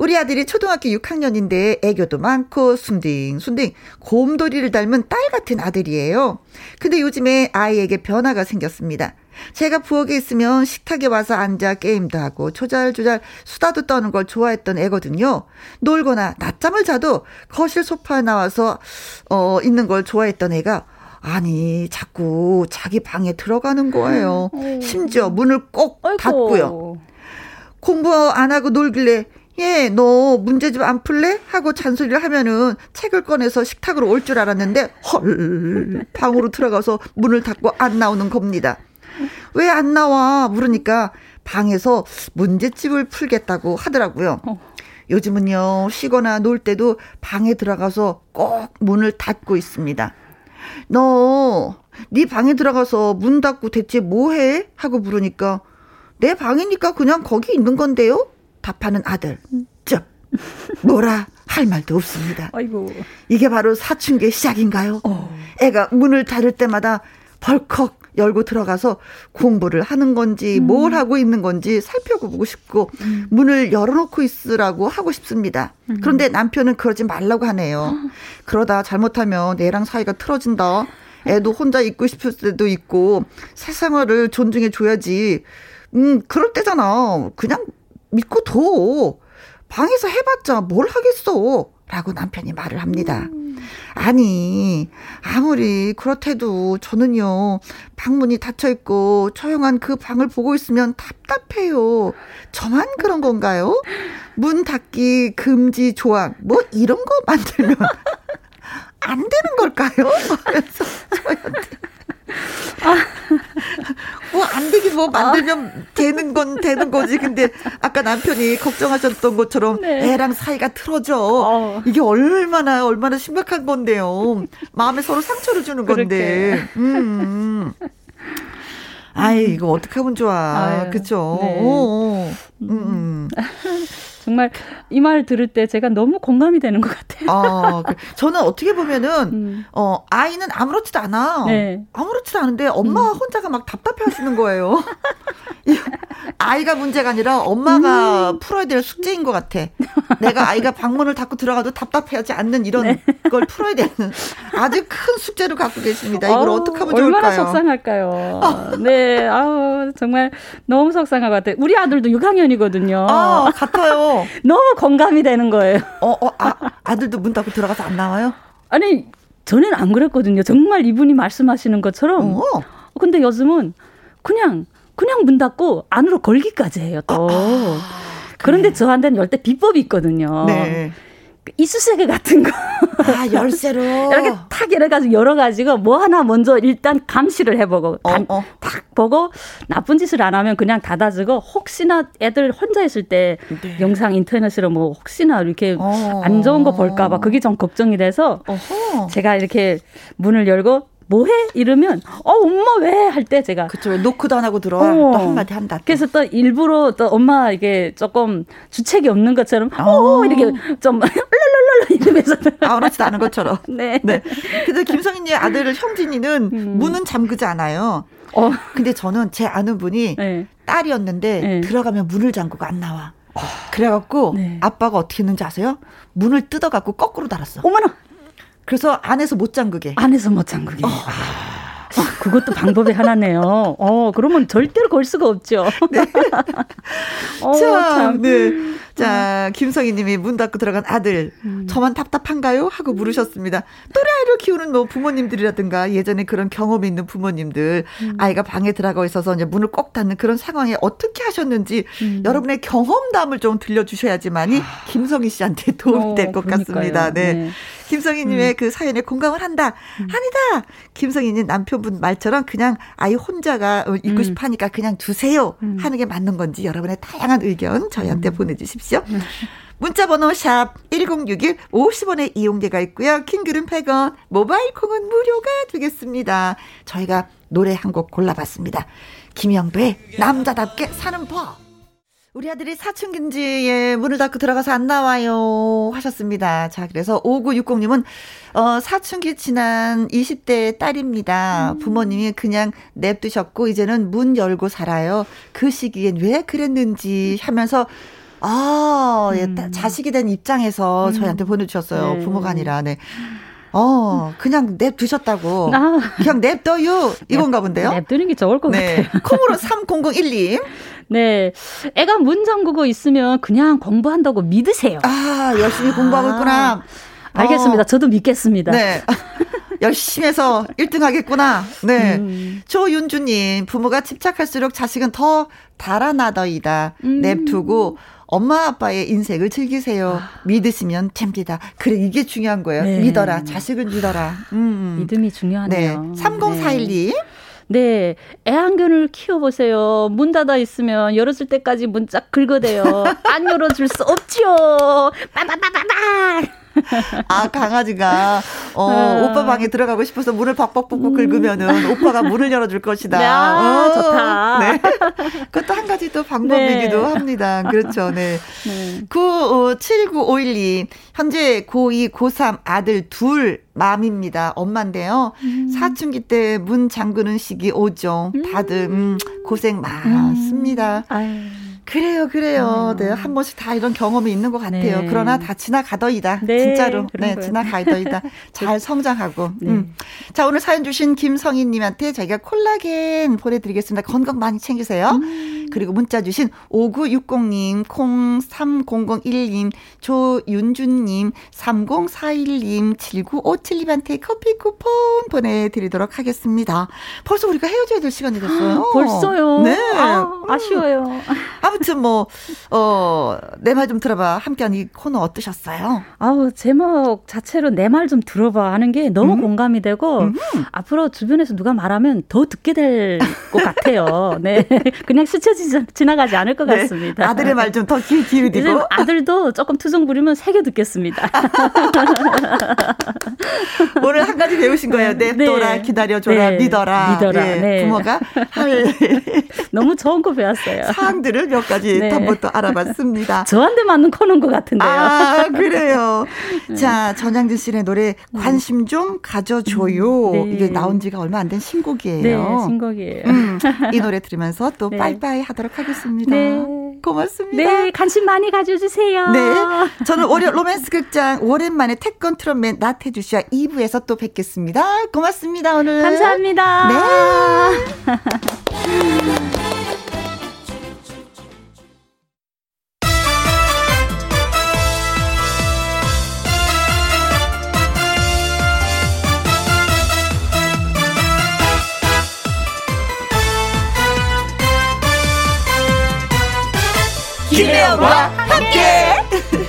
우리 아들이 초등학교 6학년인데 애교도 많고 순딩순딩 곰돌이를 닮은 딸 같은 아들이에요. 근데 요즘에 아이에게 변화가 생겼습니다. 제가 부엌에 있으면 식탁에 와서 앉아 게임도 하고 조잘조잘 수다도 떠는 걸 좋아했던 애거든요. 놀거나 낮잠을 자도 거실 소파에 나와서 어 있는 걸 좋아했던 애가 아니 자꾸 자기 방에 들어가는 거예요. 심지어 문을 꼭. 닫고요. 공부 안 하고 놀길래 얘너 문제 좀안 풀래? 하고 잔소리를 하면은 책을 꺼내서 식탁으로 올 줄 알았는데 헐 방으로 들어가서 문을 닫고 안 나오는 겁니다. 왜 안 나와? 물으니까 방에서 문제집을 풀겠다고 하더라고요. 요즘은요 쉬거나 놀 때도 방에 들어가서 꼭 문을 닫고 있습니다. 너 네 방에 들어가서 문 닫고 대체 뭐 해? 하고 물으니까 내 방이니까 그냥 거기 있는 건데요. 답하는 아들. 쩝. 뭐라 할 말도 없습니다. 아이고. 이게 바로 사춘기의 시작인가요? 애가 문을 닫을 때마다 벌컥 열고 들어가서 공부를 하는 건지 뭘 하고 있는 건지 살펴보고 싶고 문을 열어놓고 있으라고 하고 싶습니다. 그런데 남편은 그러지 말라고 하네요. 그러다 잘못하면 애랑 사이가 틀어진다. 애도 혼자 있고 싶을 때도 있고 세상을 존중해 줘야지. 음 그럴 때잖아. 그냥 믿고 둬. 방에서 해봤자 뭘 하겠어. 라고 남편이 말을 합니다. 아니, 아무리 그렇대도 저는요, 방문이 닫혀있고 조용한 그 방을 보고 있으면 답답해요. 저만 그런 건가요? 문 닫기 금지 조항, 뭐 이런 거 만들면 [laughs] 안 되는 걸까요? [laughs] 뭐안 되긴 뭐 만들면 아. 되는 건 되는 거지. 근데 아까 남편이 걱정하셨던 것처럼 네. 애랑 사이가 틀어져. 어. 이게 얼마나 얼마나 심각한 건데요. 마음에 서로 상처를 주는 건데. 음. 아이 이거 어떻게 하면 좋아. 그쵸? 네. 오, 오. 음. 음. 정말 이 말 들을 때 제가 너무 공감이 되는 것 같아요. 어, 저는 어떻게 보면은 음. 어 아이는 아무렇지도 않아. 네. 아무렇지도 않은데 엄마가 음. 혼자가 막 답답해 하시는 거예요. [laughs] 아이가 문제가 아니라 엄마가 음. 풀어야 될 숙제인 것 같아. 내가 아이가 방문을 닫고 들어가도 답답해하지 않는 이런 네. 걸 풀어야 되는 아주 큰 숙제를 갖고 계십니다. 이걸 어, 떻게 하면 좋을까요? 얼마나 속상할까요? 네, 아우 정말 너무 속상한 것 같아 요. 우리 아들도 6학년이거든요. 아, 같아요. 너무 공감이 되는 거예요. 어, 어 아, 아들도 문 닫고 들어가서 안 나와요? 아니, 전에는 안 그랬거든요. 정말 이분이 말씀하시는 것처럼. 어. 근데 요즘은 그냥 그냥 문 닫고 안으로 걸기까지 해요, 또. 아, 아, 그런데 저한테는 열대 비법이 있거든요. 네. 이쑤시개 같은 거. 아, 열쇠로. [laughs] 이렇게 탁 열어가지고 열어가지고 뭐 하나 먼저 일단 감시를 해보고, 어, 감, 어. 탁 보고 나쁜 짓을 안 하면 그냥 닫아주고, 혹시나 애들 혼자 있을 때 네. 영상 인터넷으로 뭐 혹시나 이렇게 어. 안 좋은 거 볼까봐 그게 좀 걱정이 돼서 어허. 제가 이렇게 문을 열고 뭐해? 이러면 어 엄마 왜? 할 때 제가 그쵸 노크도 안 하고 들어와 어. 또 한마디 한다. 또. 그래서 또 일부러 또 엄마 이게 조금 주책이 없는 것처럼 어, 어 이렇게 좀 [laughs] 랄랄랄랄 이러면서 아무렇지도 않은 것처럼. [laughs] 네. 네. 근데 김성인의 아들 형진이는 음. 문은 잠그지 않아요. 어. 근데 저는 제 아는 분이 네. 딸이었는데 네. 들어가면 문을 잠그고 안 나와. 그래갖고 네. 아빠가 어떻게 했는지 아세요? 문을 뜯어갖고 거꾸로 달았어. 어머나. 그래서 안에서 못 잠그게. 안에서 못 잠그게. 어. 아, 그것도 방법이 하나네요. 어, 그러면 절대로 걸 수가 없죠. 네. [laughs] 어, 참. 네. 자, 김성희 님이 문 닫고 들어간 아들. 음. 저만 답답한가요? 하고 물으셨습니다. 또래 아이를 키우는 뭐 부모님들이라든가 예전에 그런 경험이 있는 부모님들, 음. 아이가 방에 들어가 있어서 이제 문을 꼭 닫는 그런 상황에 어떻게 하셨는지 음. 여러분의 경험담을 좀 들려주셔야지만이 아. 김성희 씨한테 도움이 될것 어, 같습니다. 네. 네. 김성희님의 음. 그 사연에 공감을 한다. 음. 아니다. 김성희님 남편분 말처럼 그냥 아이 혼자가 어, 있고 음. 싶어 하니까 그냥 두세요. 음. 하는 게 맞는 건지 여러분의 다양한 의견 저희한테 음. 보내주십시오. 음. 문자 번호 샵 1061, 50원의 이용료가 있고요. 킹글은 100원, 모바일 콩은 무료가 되겠습니다. 저희가 노래 한 곡 골라봤습니다. 김영도의 남자답게 사는 법. 우리 아들이 사춘기인지에 문을 닫고 들어가서 안 나와요 하셨습니다. 자, 그래서 5960님은 어, 사춘기 지난 20대 딸입니다. 음. 부모님이 그냥 냅두셨고 이제는 문 열고 살아요. 그 시기엔 왜 그랬는지 하면서 아, 예, 음. 예, 자식이 된 입장에서 음. 저희한테 보내주셨어요. 네. 부모가 아니라, 네. 어, 그냥 냅두셨다고. 아. 그냥 냅둬요. 이건가 본데요? 냅두는 게 좋을 것 네. 같아요. 콩으로 3001님. [laughs] 네. 애가 문 잠그고 있으면 그냥 공부한다고 믿으세요. 아, 열심히 공부하고 아. 있구나. 알겠습니다. 어. 저도 믿겠습니다. 네. [laughs] 열심히 해서 1등 하겠구나. 네. 음. 조윤주님, 부모가 집착할수록 자식은 더 달아나더이다. 음. 냅두고 엄마 아빠의 인생을 즐기세요. 아. 믿으시면 됩니다. 그래 이게 중요한 거예요. 네. 믿어라. 자식을 믿어라. 음. 믿음이 중요하네요. 네. 3041님. 네. 애완견을 키워보세요. 문 닫아 있으면 열어줄 때까지 문 쫙 긁어대요. 안 열어줄 수 없지요. 빠바바바바! 아, 강아지가, 어, 어, 오빠 방에 들어가고 싶어서 문을 박박박박 긁으면은 음. 오빠가 문을 열어줄 것이다. 네, 아, 어, 좋다. 네. [laughs] 그것도 한 가지 또 방법이기도 네. 합니다. 그렇죠. 네. 네. 97951님, 현재 고2, 고3 아들 둘 맘입니다. 엄마인데요. 음. 사춘기 때 문 잠그는 시기 오죠. 다들, 음, 고생 많습니다. 음. 그래요, 그래요. 음. 네, 한 번씩 다 이런 경험이 있는 것 같아요. 네. 그러나 다 지나가더이다. 네, 진짜로. 네, 지나가더이다. [laughs] 잘 성장하고. 네. 음. 자, 오늘 사연 주신 김성희님한테 저희가 콜라겐 보내드리겠습니다. 건강 많이 챙기세요. 음. 그리고 문자 주신 5960님, 콩 3001님, 조윤주님, 3041님, 7957님한테 커피 쿠폰 보내드리도록 하겠습니다. 벌써 우리가 헤어져야 될 시간이 됐어요. 벌써요? 네. 아, 아쉬워요. 아무튼 아무튼 뭐, 어, 내 말 좀 들어봐. 함께한 이 코너 어떠셨어요? 아우, 제목 자체로 내 말 좀 들어봐 하는 게 너무 음. 공감이 되고, 음. 앞으로 주변에서 누가 말하면 더 듣게 될 것 같아요. [laughs] 네. 그냥 스쳐 지나가지 않을 것 네. 같습니다. 아들의 말 좀더 기울이고. 아들도 조금 투정 부리면 새겨 듣겠습니다. [laughs] 오늘 한 가지 배우신 거예요. 냅둬라, 네. 기다려줘라, 네. 믿어라. 믿어라. 예, 네. 부모가 할. [laughs] 너무 좋은 거 배웠어요. 사항들을 몇 가지 네. 한번 또 알아봤습니다. [laughs] 저한테 맞는 코너인 것 같은데요. 아, 그래요. [laughs] 네. 자, 전양진 씨의 노래 관심 좀 가져줘요. 네. 이게 나온 지가 얼마 안 된 신곡이에요. 네, 신곡이에요. 음, 이 [laughs] 노래 들으면서 또 네. 빠이빠이 하도록 하겠습니다. 네. 고맙습니다. 네, 관심 많이 가져주세요. 네. 저는 월요 로맨스 극장 오랜만에 태권 트롯맨 나태주 씨와 2부에서 또 뵙겠습니다. 고맙습니다, 오늘. 감사합니다. 네. 김혜영과 함께. [laughs]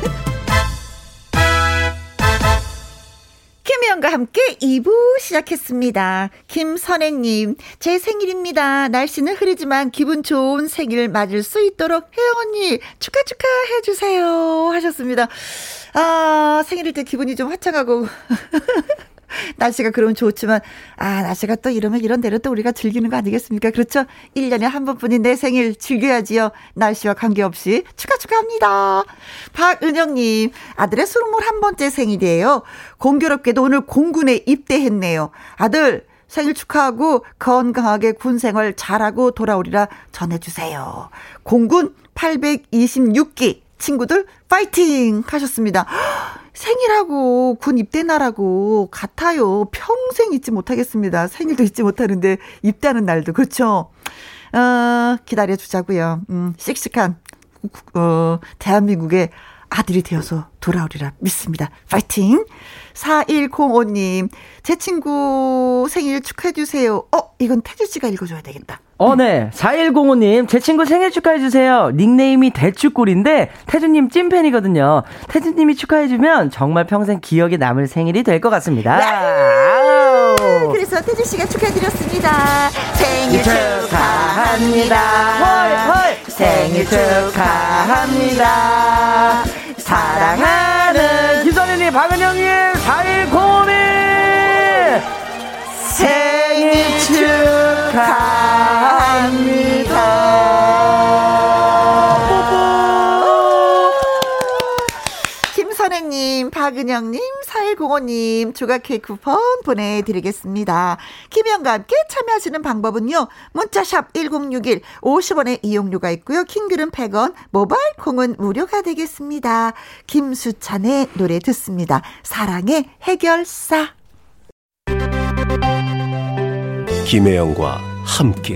김혜영과 함께 2부 시작했습니다. 김선혜님, 제 생일입니다. 날씨는 흐리지만 기분 좋은 생일 맞을 수 있도록 혜영 언니 축하 축하 해 주세요 하셨습니다. 아 생일일 때 기분이 좀 화창하고 [laughs] [laughs] 날씨가 그러면 좋지만, 아, 날씨가 또 이러면 이런 대로 또 우리가 즐기는 거 아니겠습니까? 그렇죠? 1년에 한 번뿐인 내 생일 즐겨야지요. 날씨와 관계없이. 축하, 축하합니다. 박은영님, 아들의 21번째 생일이에요. 공교롭게도 오늘 공군에 입대했네요. 아들, 생일 축하하고 건강하게 군 생활 잘하고 돌아오리라 전해주세요. 공군 826기 친구들 파이팅 하셨습니다. 생일하고 군 입대 날하고 같아요. 평생 잊지 못하겠습니다. 생일도 잊지 못하는데 입대하는 날도 그렇죠. 어, 기다려 주자고요. 음, 씩씩한 어, 대한민국의 아들이 되어서 돌아오리라 믿습니다. 파이팅! 4105님, 제 친구 생일 축하해주세요. 어, 이건 태주 씨가 읽어줘야 되겠다. 어, 네. 4105님, 제 친구 생일 축하해주세요. 닉네임이 대추꿀인데, 태주님 찐팬이거든요. 태주님이 축하해주면 정말 평생 기억에 남을 생일이 될 것 같습니다. 그래서 태주 씨가 축하드렸습니다. 생일 축하합니다. 헐, 헐. 생일 축하합니다. 사랑하는 김선희님, 박은영님, 4105님! 생일 축하합니다. 김선혜님, 박은영님, 4105님, 조각 케이크 쿠폰 보내드리겠습니다. 김현과 함께 참여하시는 방법은요, 문자샵 1061, 50원의 이용료가 있고요, 킹글은 100원, 모바일 콩은 무료가 되겠습니다. 김수찬의 노래 듣습니다. 사랑의 해결사. 김혜영과 함께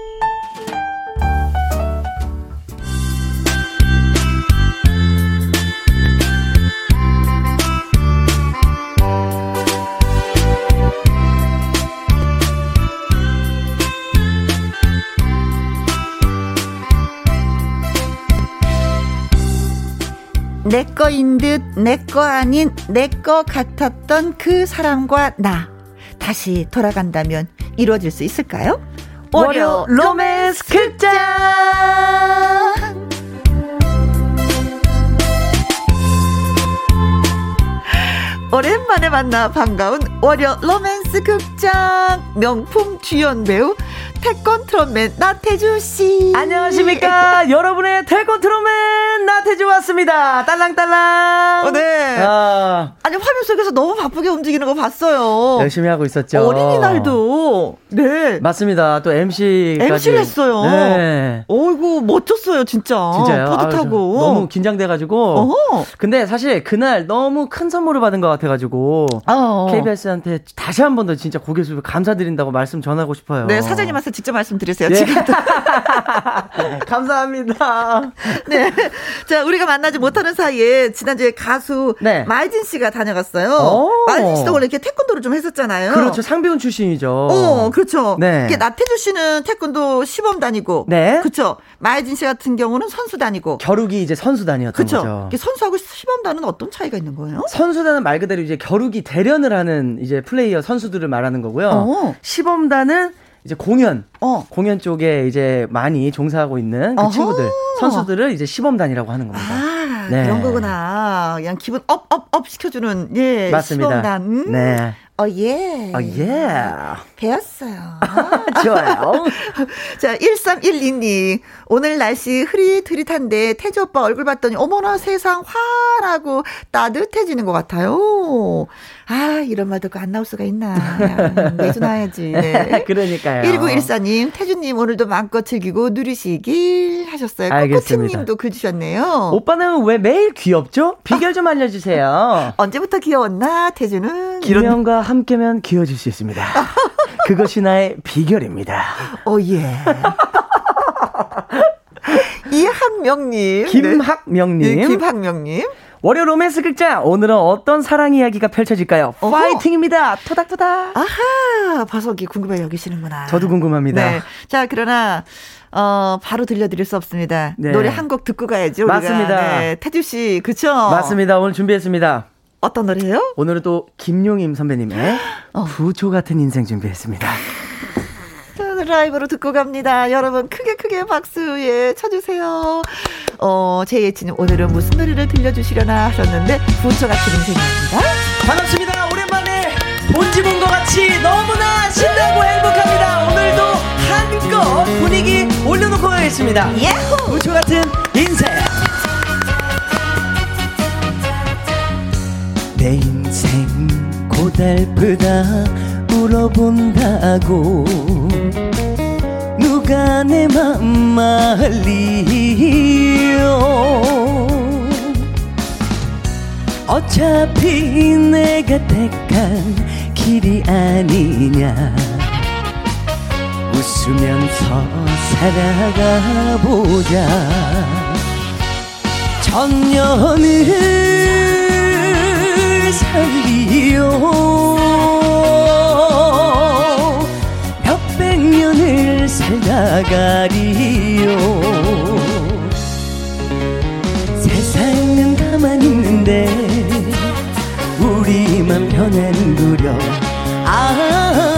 내 거인 듯 내 거 아닌 내 거 같았던 그 사람과 나 다시 돌아간다면 이루어질 수 있을까요? 월요 로맨스 극장 오랜만에 만나 반가운 월요 로맨스 극장 명품 주연 배우 태권 트롯맨 나태주 씨. 안녕하십니까. [laughs] 여러분의 태권 트롯맨 나태주 왔습니다. 딸랑딸랑. 어, 네. 아. 아니 화면 속에서 너무 바쁘게 움직이는 거 봤어요. 열심히 하고 있었죠. 어린이날도. 네. 맞습니다. 또 MC까지. MC를 했어요. 네. 어이구 멋졌어요 진짜. 진짜요. 뿌듯하고. 아, 너무 긴장돼가지고. 어허. 근데 사실 그날 너무 큰 선물을 받은 것 같아가지고. 어. KBS한테 다시 한 번 더 진짜 고개 숙여 감사드린다고 말씀 전하고 싶어요. 네 사장님한테 직접 말씀드리세요. [laughs] 네. 지금. 감사합니다. 네. 자, 우리가 만나지 못하는 사이에 지난주에 가수 네. 마이진 씨가 다녀갔어요. 오. 마이진 씨도 원래 이렇게 태권도를 좀 했었잖아요. 그렇죠. 상비원 출신이죠. 어, 그렇죠. 네. 이게 나태주 씨는 태권도 시범 다니고. 네. 그렇죠. 마이진 씨 같은 경우는 선수 다니고. 겨루기 이제 선수단이었던 그쵸? 거죠. 선수하고 시범단은 어떤 차이가 있는 거예요? 선수단은 말 그대로 이제 겨루기 대련을 하는 이제 플레이어 선수들을 말하는 거고요. 어. 시범단은 이제 공연, 어. 공연 쪽에 이제 많이 종사하고 있는 그 어허. 친구들, 선수들을 이제 시범단이라고 하는 겁니다. 아, 네. 그런 거구나. 그냥 기분 up, up, up 시켜주는, 예. 맞습니다. 시범단. 음. 네. 어, 예. 어, 예. 배웠어요. 좋아요. [laughs] 자, 1312님. 오늘 날씨 흐릿흐릿한데 태주 오빠 얼굴 봤더니 어머나 세상 화라고 따뜻해지는 것 같아요. 아, 이런 말 듣고 안 나올 수가 있나. 내줘놔야지. [laughs] 네. 그러니까요. 1914님, 태주님 오늘도 마음껏 즐기고 누리시길 하셨어요. 알겠습니다. 글 주셨네요. 오빠는 왜 매일 귀엽죠? 비결 좀 알려주세요. [laughs] 언제부터 귀여웠나, 태주는? 김영과 함께면 귀여워질 수 있습니다. [laughs] 그것이 나의 비결입니다. 오, 어, 예. [laughs] 이학명님. 김학명님. 네. 김학명님. 월요 로맨스 극장 오늘은 어떤 사랑 이야기가 펼쳐질까요? 어허. 파이팅입니다. 토닥토닥. 아하 바석이 궁금해 여기시는구나. 저도 궁금합니다. 네. 자 그러나 어 바로 들려드릴 수 없습니다. 네. 노래 한 곡 듣고 가야죠. 맞습니다. 네. 태주 씨 그쵸? 맞습니다. 오늘 준비했습니다. 어떤 노래요? 오늘은 또 김용임 선배님의 [gasps] 어. 부초 같은 인생 준비했습니다. 라이브로 듣고 갑니다. 여러분 크게 크게 박수 예 쳐주세요. 어, 제 예친님 오늘은 무슨 노래를 들려주시려나 하셨는데 부처 같은 인생입니다. 반갑습니다. 오랜만에 본지 본것 같이 너무나 신나고 행복합니다. 오늘도 한껏 분위기 올려놓고 가겠습니다. 예후! 부처 같은 인생. 내 인생 고달프다 물어본다고. 누가 내 맘 말리요? 어차피 내가 택한 길이 아니냐. 웃으면서 살아가 보자. 천년을 살리요. 년을 살다가리요. 세상은 가만히 있는데 우리만 변했구려 아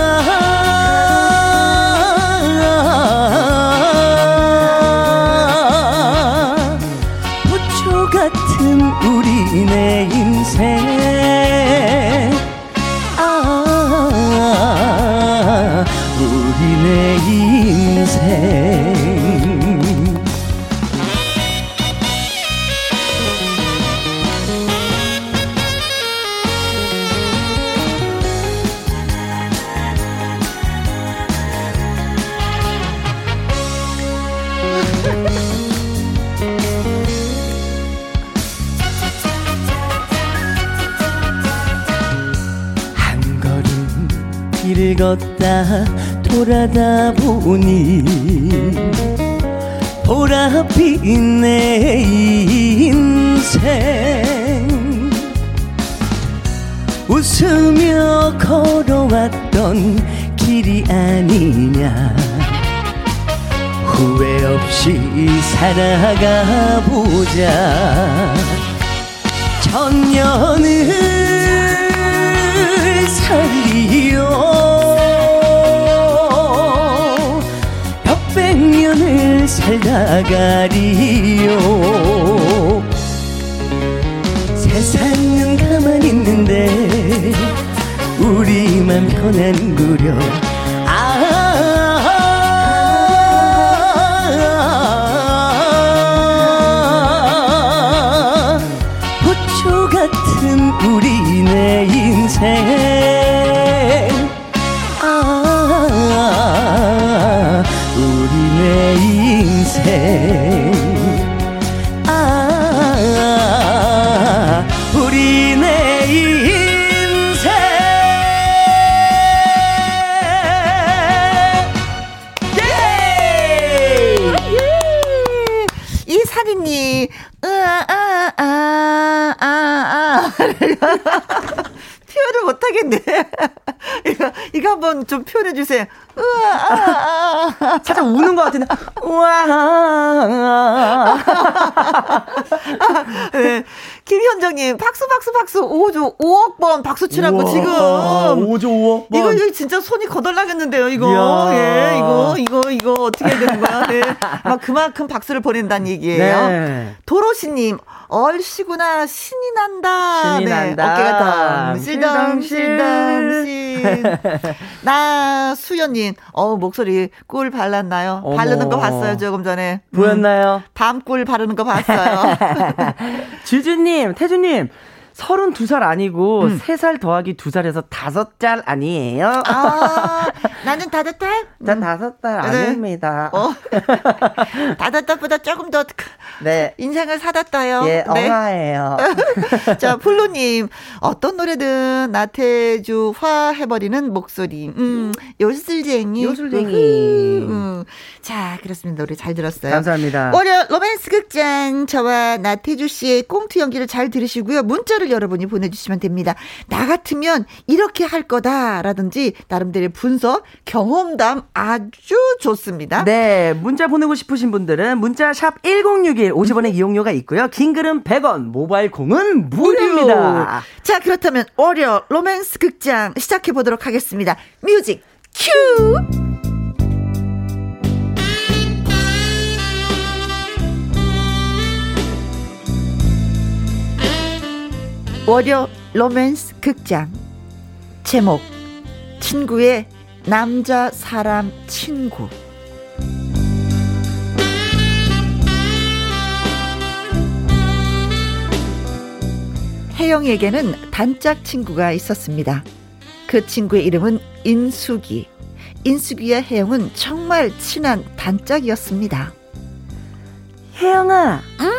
걷다 돌아다 보니 보랏빛 내 인생. 웃으며 걸어왔던 길이 아니냐. 후회 없이 살아가 보자. 천년을 살리요 살다 가리요. 세상은 가만히 있는데 우리만 편안구려 우리 내 인생. 아 인생 아 우리 내 인생 예! 이 살인이 으아 아아아 아, 아. [laughs] 표현을 못하겠네. [laughs] 이거, 이거 한번 좀 표현해 주세요. 우와, 아, 아, 아. 살짝 우는 것 같은데, 우와. 네. 김현정님, 박수, 박수, 박수. 5조, 5억 번 박수 치라고 우와, 지금. 5조 5억 번. 이거, 이거 진짜 손이 거덜나겠는데요, 이거. 이야. 예, 이거, 이거, 이거 어떻게 해야 되는 거야. 네. 막 그만큼 박수를 보낸다는 얘기예요. 네. 도로시님, 얼씨구나, 신이 난다. 신이 네. 난다. 어깨가 덩 실덩실덩실. [laughs] 나, 수연님, 어 목소리 꿀 발랐나요? 어머. 바르는 거 봤어요, 조금 전에. 보였나요? 음, 밤꿀 바르는 거 봤어요. [laughs] 주주님, 태주님, 32살 아니고 음. 3살 더하기 2살에서 5살 아니에요? 아, 나는 5살? 난 5살 네. 아닙니다. 어. [laughs] 5살보다 조금 더 네. 인생을 사았다요 예, 네. 엄마예요. [laughs] 자, 플로님, 어떤 노래든 나태주 화 해버리는 목소리. 음, 요술쟁이. 요술쟁이. 음. 자, 그렇습니다. 노래 잘 들었어요. 감사합니다. 월요 로맨스 극장 저와 나태주 씨의 꽁트 연기를 잘 들으시고요. 문자 를 여러분이 보내주시면 됩니다. 나 같으면 이렇게 할 거다라든지 나름대로의 분석, 경험담 아주 좋습니다. 네, 문자 보내고 싶으신 분들은 문자 샵 1061, 50원의 이용료가 있고요. 긴 글은 100원, 모바일 콩은 무료입니다. 자, 그렇다면 월요 로맨스 극장 시작해 보도록 하겠습니다. music cue! 월요 로맨스 극장 제목 친구의 남자 사람 친구 혜영에게는 단짝 친구가 있었습니다. 그 친구의 이름은 인숙이. 인숙이와 혜영은 정말 친한 단짝이었습니다. 혜영아, 응?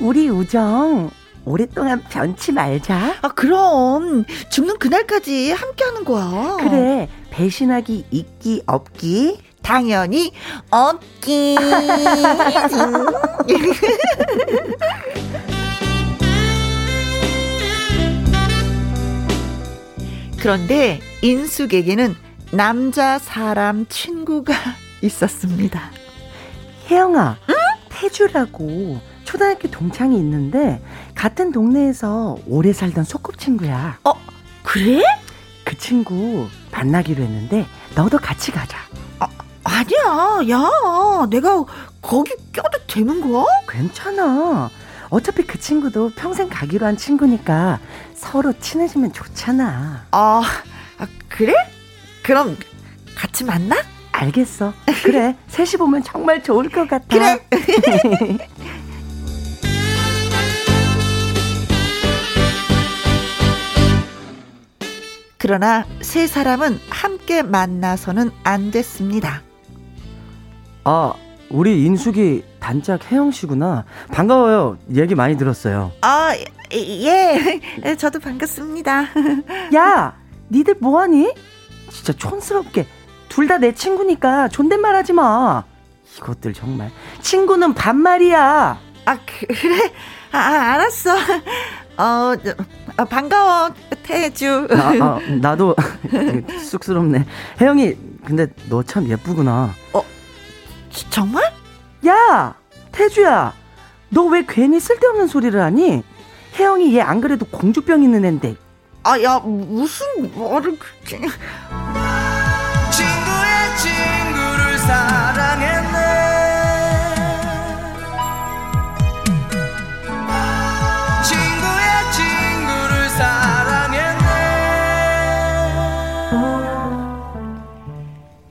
우리 우정 오랫동안 변치 말자. 아, 그럼. 죽는 그날까지 함께 하는 거야. 그래. 배신하기 있기 없기? 당연히 없기. [laughs] 그런데 인숙에게는 남자 사람 친구가 [laughs] 있었습니다. 혜영아, 응? 태주라고 초등학교 동창이 있는데 같은 동네에서 오래 살던 소꿉친구야. 어, 그래? 그 친구 만나기로 했는데 너도 같이 가자. 아, 아니야. 야, 내가 거기 껴도 되는 거야? 괜찮아. 어차피 그 친구도 평생 가기로 한 친구니까 서로 친해지면 좋잖아. 아, 아 그래? 그럼 같이 만나? 알겠어. 그래. 셋이 보면 정말 좋을 것 같아. 그래. [laughs] 그러나 세 사람은 함께 만나서는 안 됐습니다. 아, 우리 인숙이 단짝 혜영 씨구나. 반가워요. 얘기 많이 들었어요. 아, 예. 저도 반갑습니다. [laughs] 야, 니들 뭐 하니? 진짜 촌스럽게 둘 다 내 친구니까 존댓말 하지 마. 이것들 정말 친구는 반말이야. 아 그래? 아, 아 알았어. 어 아, 반가워 태주. 아, 아, 나도 쑥스럽네. 혜영이 근데 너 참 예쁘구나. 어 정말? 야 태주야 너 왜 괜히 쓸데없는 소리를 하니? 혜영이 얘 안 그래도 공주병 있는 앤데. 아 야 무슨 말을 그렇게. 친구의 친구를 사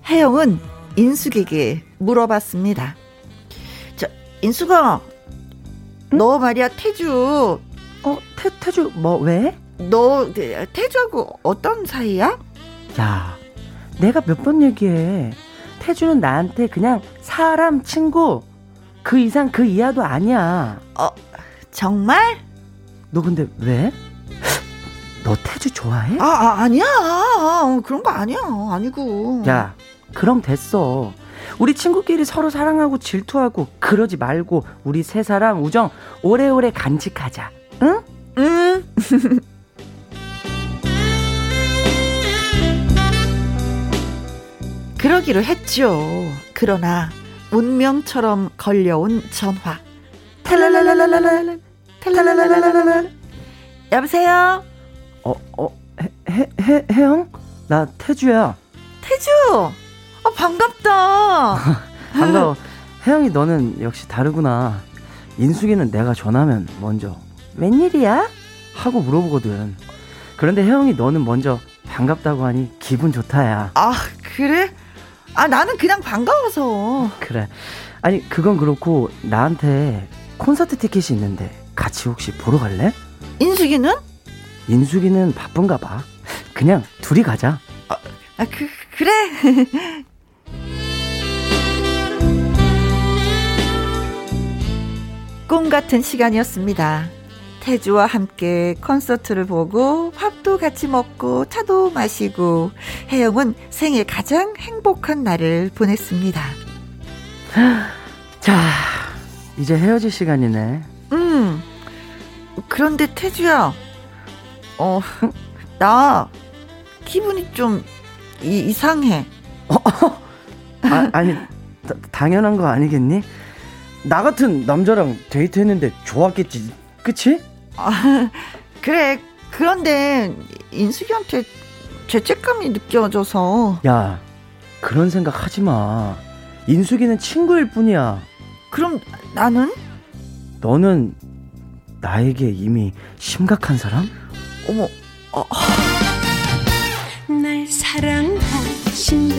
혜영은 인숙에게 물어봤습니다. 저 인숙아, 응? 너 말이야 태주. 어 태, 태주 뭐 왜? 너 태주하고 어떤 사이야? 야, 내가 몇 번 얘기해. 태주는 나한테 그냥 사람 친구 그 이상 그 이하도 아니야. 어 정말? 너 근데 왜? 너 태주 좋아해? 아, 아 아니야 그런 거 아니야 아니고. 야 그럼 됐어. 우리 친구끼리 서로 사랑하고 질투하고 그러지 말고 우리 세 사람 우정 오래오래 간직하자. 응? 응. [laughs] 그러기로 했죠. 그러나 운명처럼 걸려온 전화. 탈랄랄랄랄랄 탈랄랄랄랄랄 여보세요? 어, 어, 해, 해, 해, 혜영? 나 태주야. 태주! 아, 반갑다. [laughs] 반가워. 혜영이 너는 역시 다르구나. 인숙이는 내가 전화하면 먼저 웬일이야? 하고 물어보거든. 그런데 혜영이 너는 먼저 반갑다고 하니 기분 좋다야. 아 그래? 아 나는 그냥 반가워서. 그래. 아니 그건 그렇고 나한테 콘서트 티켓이 있는데 같이 혹시 보러 갈래? 인숙이는? 인숙이는 바쁜가 봐. 그냥 둘이 가자. 아, 아 그, 그래. [laughs] 꿈 같은 시간이었습니다. 태주와 함께 콘서트를 보고 밥도 같이 먹고 차도 마시고 혜영은 생애 가장 행복한 날을 보냈습니다. 자, 이제 헤어질 시간이네. 음. 그런데 태주야, 어, 나 기분이 좀 이, 이상해. 어, 아, 아니 다, 당연한 거 아니겠니? 나 같은 남자랑 데이트했는데 좋았겠지, 그치? 아, [laughs] 그래. 그런데 인숙이한테 죄책감이 느껴져서. 야, 그런 생각 하지 마. 인숙이는 친구일 뿐이야. 그럼 나는? 너는 나에게 이미 심각한 사람? 어머, 어. 날 사랑하신다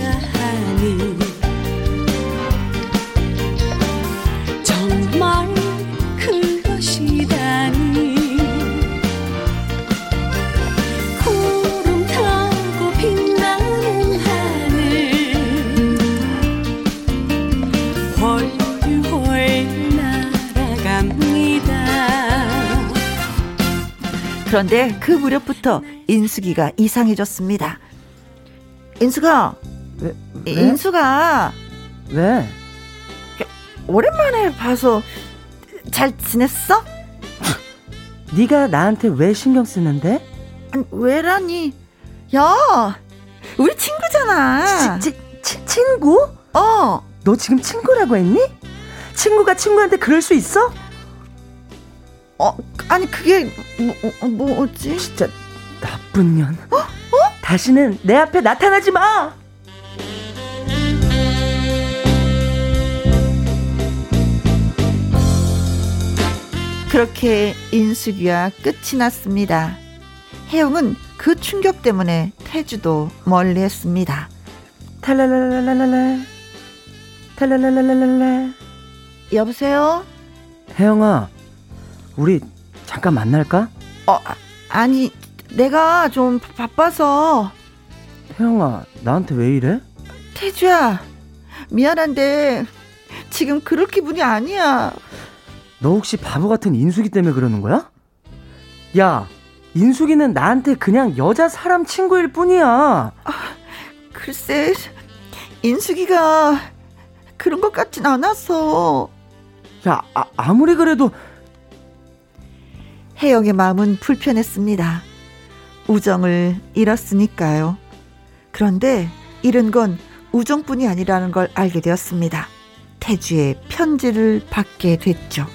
그런데 그 무렵부터 인숙이가 이상해졌습니다. 인숙아, 왜, 왜? 인숙아, 왜? 오랜만에 봐서 잘 지냈어? [laughs] 네가 나한테 왜 신경 쓰는데? 아니, 왜라니? 야, 우리 친구잖아. 치, 치, 친구? 어. 너 지금 친구라고 했니? 친구가 친구한테 그럴 수 있어? 어, 아니 그게 뭐, 어, 뭐지? 진짜 나쁜 년. 어? 어? 다시는 내 앞에 나타나지 마. 그렇게 인숙이와 끝이 났습니다. 혜영은 그 충격 때문에 태주도 멀리 했습니다. 탈랄랄랄랄라 탈랄랄랄랄라 여보세요? 혜영아 우리 잠깐 만날까? 어 아니 내가 좀 바빠서 혜영아 나한테 왜 이래? 태주야 미안한데 지금 그럴 기분이 아니야 너 혹시 바보 같은 인숙이 때문에 그러는 거야? 야, 인숙이는 나한테 그냥 여자 사람 친구일 뿐이야. 아, 글쎄, 인숙이가 그런 것 같진 않았어. 야, 아, 아무리 그래도 혜영의 마음은 불편했습니다. 우정을 잃었으니까요. 그런데 잃은 건 우정뿐이 아니라는 걸 알게 되었습니다. 태주의 편지를 받게 됐죠.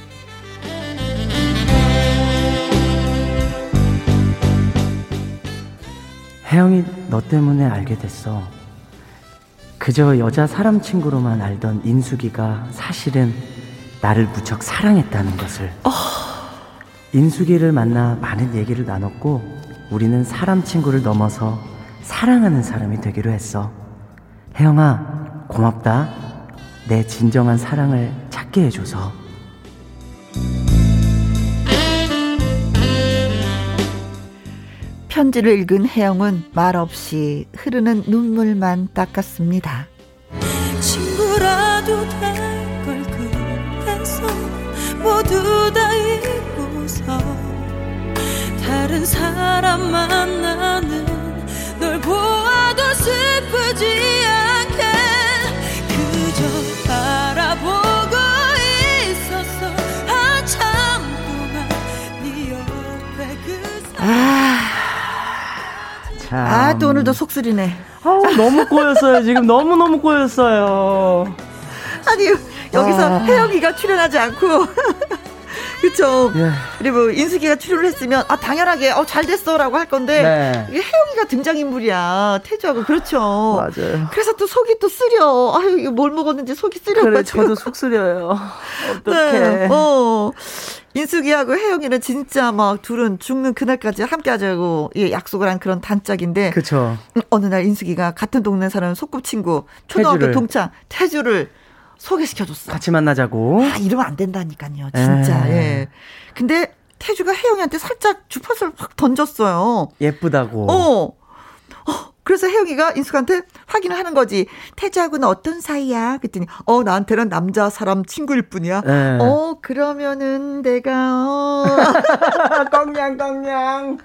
혜영이 너 때문에 알게 됐어. 그저 여자 사람 친구로만 알던 인숙이가 사실은 나를 무척 사랑했다는 것을. 어... 인숙이를 만나 많은 얘기를 나눴고 우리는 사람 친구를 넘어서 사랑하는 사람이 되기로 했어. 혜영아, 고맙다. 내 진정한 사랑을 찾게 해줘서. 편지를 읽은 혜영은 말없이 흐르는 눈물만 닦았습니다. 친구라도 될 걸 그래서 모두 다 잊고 서 다른 사람 만나는 널 보아도 슬프지 않게 그저 바라보고 있었어 한참 동안 네 옆에 그 아. 참. 아, 또 오늘도 속쓰리네. 아우, 너무 꼬였어요. 지금 너무너무 꼬였어요. 아니, 여기서 아. 혜영이가 출연하지 않고. 그쵸. 예. 그리고 인숙이가 출연을 했으면, 아, 당연하게, 어, 잘 됐어라고 할 건데, 네. 이게 혜영이가 등장 인물이야. 태주하고, 그렇죠. 맞아요. 그래서 또 속이 또 쓰려. 아유, 이거 뭘 먹었는지 속이 쓰려. 그래, 저도 속 쓰려요. [laughs] 어떡해. 네. 어. 인숙이하고 혜영이는 진짜 막 둘은 죽는 그날까지 함께 하자고 예, 약속을 한 그런 단짝인데. 그쵸. 음, 어느 날 인숙이가 같은 동네 사는 소꿉친구, 초등학교 태주를. 동창, 태주를 소개시켜줬어. 같이 만나자고. 아, 이러면 안 된다니까요. 진짜. 에이. 예. 근데 태주가 혜영이한테 살짝 주파수를 확 던졌어요. 예쁘다고. 어. 어. 그래서 혜영이가 인숙한테 확인을 하는 거지. 태주하고는 어떤 사이야? 그랬더니 어 나한테는 남자 사람 친구일 뿐이야. 네. 어 그러면은 내가 어. [laughs] 꽁냥 꽁냥.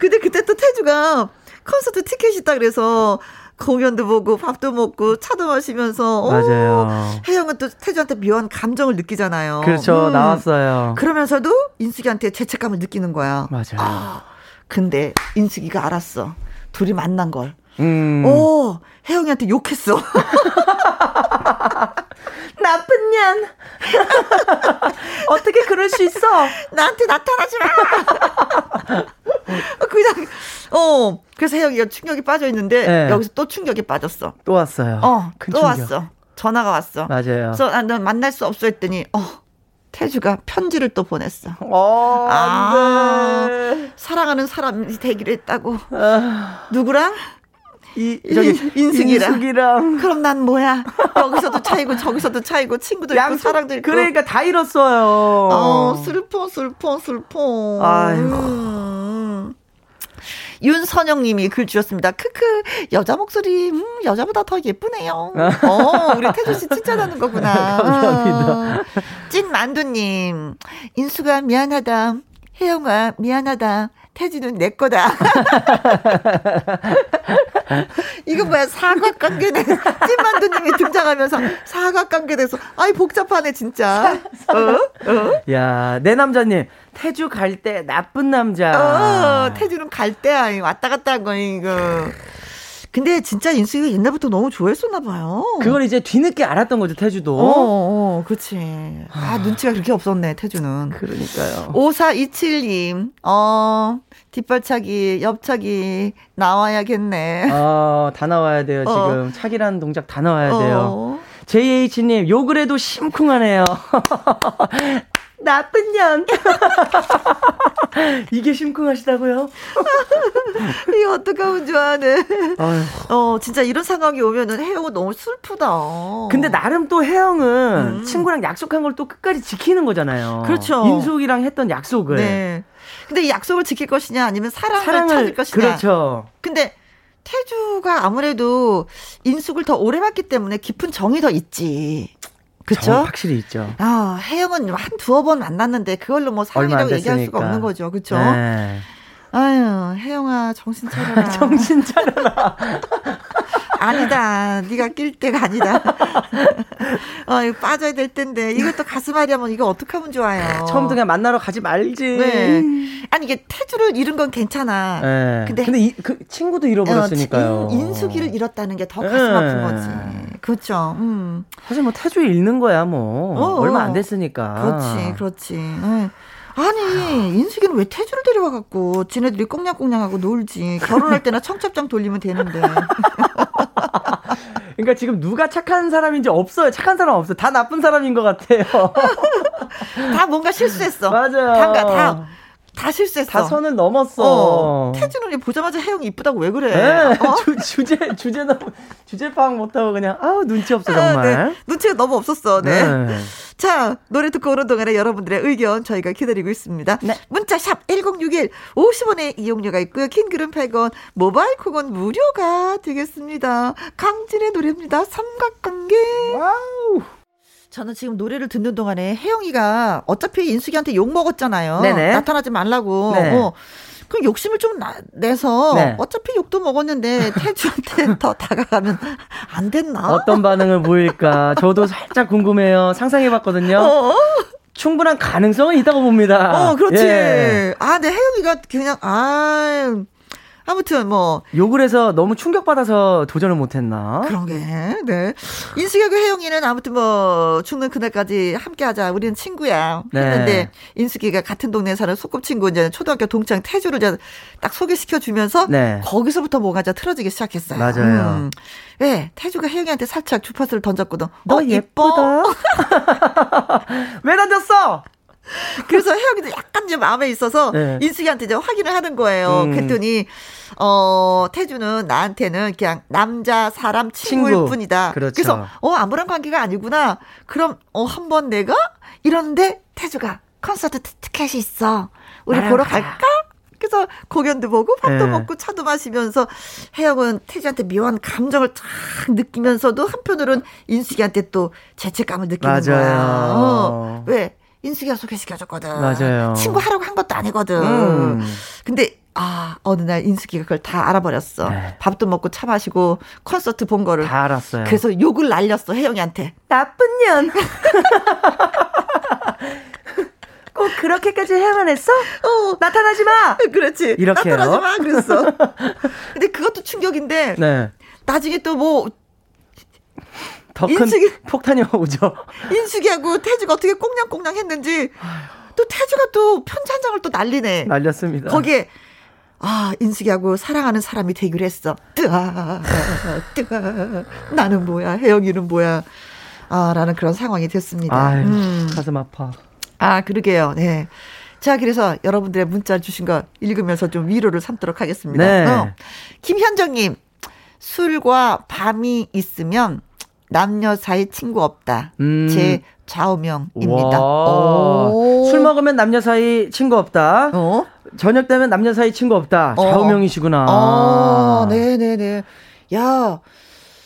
근데 그때 또 태주가 콘서트 티켓이 있다 그래서 공연도 보고 밥도 먹고 차도 마시면서 어, 맞아요. 혜영은 또 태주한테 묘한 감정을 느끼잖아요. 그렇죠. 음. 나왔어요. 그러면서도 인숙이한테 죄책감을 느끼는 거야. 맞아요. 아, 근데 인숙이가 알았어. 둘이 만난 걸. 음. 오, 혜영이한테 욕했어. [laughs] [laughs] 나쁜 년. [laughs] 어떻게 그럴 수 있어? 나한테 나타나지 마. 그냥, 어. 그래서 혜영이가 충격이 빠져 있는데, 네. 여기서 또 충격이 빠졌어. 또 왔어요. 어, 또 충격. 왔어. 전화가 왔어. 맞아요. 그래서 아, 넌 만날 수 없어 했더니, 어, 태주가 편지를 또 보냈어. 어, 아, 네. 사랑하는 사람이 되기로 했다고. 아. 누구랑? 이 저기 인숙이랑. 인숙이랑. 그럼 난 뭐야? 여기서도 차이고 저기서도 차이고 친구도 있고 사랑도 있고. 그러니까 다 잃었어요. 어 슬퍼 슬퍼 슬퍼. 아유. 음. 윤선영님이 글 주셨습니다. 크크 여자 목소리 음, 여자보다 더 예쁘네요. [laughs] 어 우리 태주 씨 칭찬하는 거구나. [laughs] 감사합니다. 찐 만두님 인숙아 미안하다. 혜영아 미안하다. 태주는 내 거다. [laughs] 이거 뭐야 사각관계네. 찐만두님이 등장하면서 사각관계돼서 아이 복잡하네 진짜. 어? 어? 야내 남자님 태주 갈 때 나쁜 남자. 어, 태주는 갈 때야 왔다 갔다 한 거 이거. 근데 진짜 인수이가 옛날부터 너무 좋아했었나 봐요. 그걸 이제 뒤늦게 알았던 거죠, 태주도. 어, 어 그렇지. 아, 눈치가 그렇게 없었네, 태주는. 그러니까요. 5427님, 어, 뒷발차기, 옆차기 나와야겠네. 어, 다 나와야 돼요, 어. 지금. 어. 차기라는 동작 다 나와야 돼요. 어. JH님, 욕을 해도 심쿵하네요. [laughs] 나쁜 년. [laughs] 이게 심쿵하시다고요? [laughs] 이거 어떡하면 좋아하네. 어, 진짜 이런 상황이 오면은 혜영은 너무 슬프다. 근데 나름 또 혜영은 음. 친구랑 약속한 걸 또 끝까지 지키는 거잖아요. 그렇죠. 인숙이랑 했던 약속을. 네. 근데 이 약속을 지킬 것이냐 아니면 사랑을, 사랑을 찾을 것이냐. 그렇죠. 근데 태주가 아무래도 인숙을 더 오래 봤기 때문에 깊은 정이 더 있지. 그렇죠? 확실히 있죠. 아, 혜영은 한 두어 번 만났는데 그걸로 뭐 사랑이라고 얘기할 수가 없는 거죠. 그렇죠? 네. 아유, 혜영아, 정신 차려라. [laughs] 정신 차려라. [laughs] 아니다. 네가 낄 때가 아니다. [laughs] 어, 이거 빠져야 될 텐데. 이것도 가슴앓이하면 이거 어떻게 하면 좋아요. 처음부터 그냥 만나러 가지 말지. 네. 아니 이게 태주를 잃은 건 괜찮아. 네. 근데 근데 이, 그 친구도 잃어버렸으니까요. 어, 인, 수기를 잃었다는 게 더 가슴 아픈 네. 거지. 그렇죠. 음. 사실 뭐 태주 잃는 거야 뭐 어, 얼마 안 됐으니까. 그렇지, 그렇지. 응. 아니 인숙이는 왜 태주를 데려와 갖고 지네들이 꽁냥꽁냥하고 놀지 결혼할 때나 청첩장 돌리면 되는데 [laughs] [laughs] 그러니까 지금 누가 착한 사람인지 없어요. 착한 사람 없어요. 다 나쁜 사람인 것 같아요. [laughs] 다 뭔가 실수했어. [laughs] 맞아요. 다, 다, 다 실수했어. 다 선을 넘었어. 어. 태주는 보자마자 혜영이 이쁘다고 왜 그래? 네, 어? [laughs] 주, 주제 주제 너무 주제 파악 못하고 그냥 아우 눈치 없어 정말. 아, 네. 눈치가 너무 없었어. 네. 네. 자 노래 듣고 오는 동안에 여러분들의 의견 저희가 기다리고 있습니다. 네. 문자 샵 #1061 50원의 이용료가 있고요. 긴 글은 100원, 모바일 콩은 무료가 되겠습니다. 강진의 노래입니다. 삼각관계. Wow. 저는 지금 노래를 듣는 동안에 혜영이가 어차피 인숙이한테 욕 먹었잖아요. 네네. 나타나지 말라고. 네. 어. 그럼 욕심을 좀 나, 내서 네. 어차피 욕도 먹었는데 태주한테 [laughs] 더 다가가면 안 됐나? 어떤 반응을 보일까? 저도 살짝 궁금해요. 상상해봤거든요. 어? 충분한 가능성은 있다고 봅니다. 어, 그렇지. 예. 아, 근 혜영이가 그냥 아 아무튼 뭐 욕을 해서 너무 충격받아서 도전을 못했나? 그런 게 네. 인숙이하고 혜영이는 아무튼 뭐 죽는 그날까지 함께하자. 우리는 친구야. 네. 했는데 인숙이가 같은 동네에 사는 소꿉친구 이제 초등학교 동창 태주를 이제 딱 소개시켜 주면서 네. 거기서부터 뭐가 이제 틀어지기 시작했어요. 맞아요. 음. 네, 태주가 혜영이한테 살짝 주파수를 던졌거든. 너 어, 예뻐? [laughs] 왜 던졌어? [laughs] 그래서 혜영이도 약간 좀 마음에 있어서 네. 인숙이한테 이제 확인을 하는 거예요. 음. 그랬더니 어 태주는 나한테는 그냥 남자 사람 친구일 친구. 뿐이다. 그렇죠. 그래서 어 아무런 관계가 아니구나. 그럼 어 한 번 내가 이러는데 태주가 콘서트 티켓이 있어. 우리 보러 갈까? 그래서 공연도 보고 밥도 네. 먹고 차도 마시면서 혜영은 태주한테 묘한 감정을 쫙 느끼면서도 한편으로는 인숙이한테 또 죄책감을 느끼는 맞아요. 거야. 어. 왜? 인숙이가 소개시켜줬거든. 맞아요. 친구 하라고 한 것도 아니거든. 음. 근데 아 어느 날 인숙이가 그걸 다 알아버렸어. 네. 밥도 먹고 차 마시고 콘서트 본 거를 다 알았어요. 그래서 욕을 날렸어 혜영이한테. 나쁜 년. [laughs] 꼭 그렇게까지 해야만 했어? 어. 나타나지 마. 그렇지. 이렇게요. 나타나지 마. 그랬어. [laughs] 근데 그것도 충격인데. 네. 나중에 또뭐 더큰 폭탄이 오죠. [laughs] 인숙이하고 태주가 어떻게 꽁냥꽁냥 했는지 또 태주가 또 편지 한 장을 또 날리네. 날렸습니다. 거기에 아, 인숙이하고 사랑하는 사람이 되기로 했어. 뜨아, 뜨아. 나는 뭐야, 혜영이는 뭐야. 아, 라는 그런 상황이 됐습니다. 아 음. 가슴 아파. 아, 그러게요. 네. 자, 그래서 여러분들의 문자 주신 거 읽으면서 좀 위로를 삼도록 하겠습니다. 네. 어. 김현정님, 술과 밤이 있으면 남녀 사이 친구 없다. 음. 제 좌우명입니다. 술 먹으면 남녀 사이 친구 없다. 어? 저녁 되면 남녀 사이 친구 없다. 어. 좌우명이시구나. 아, 네네네. 야.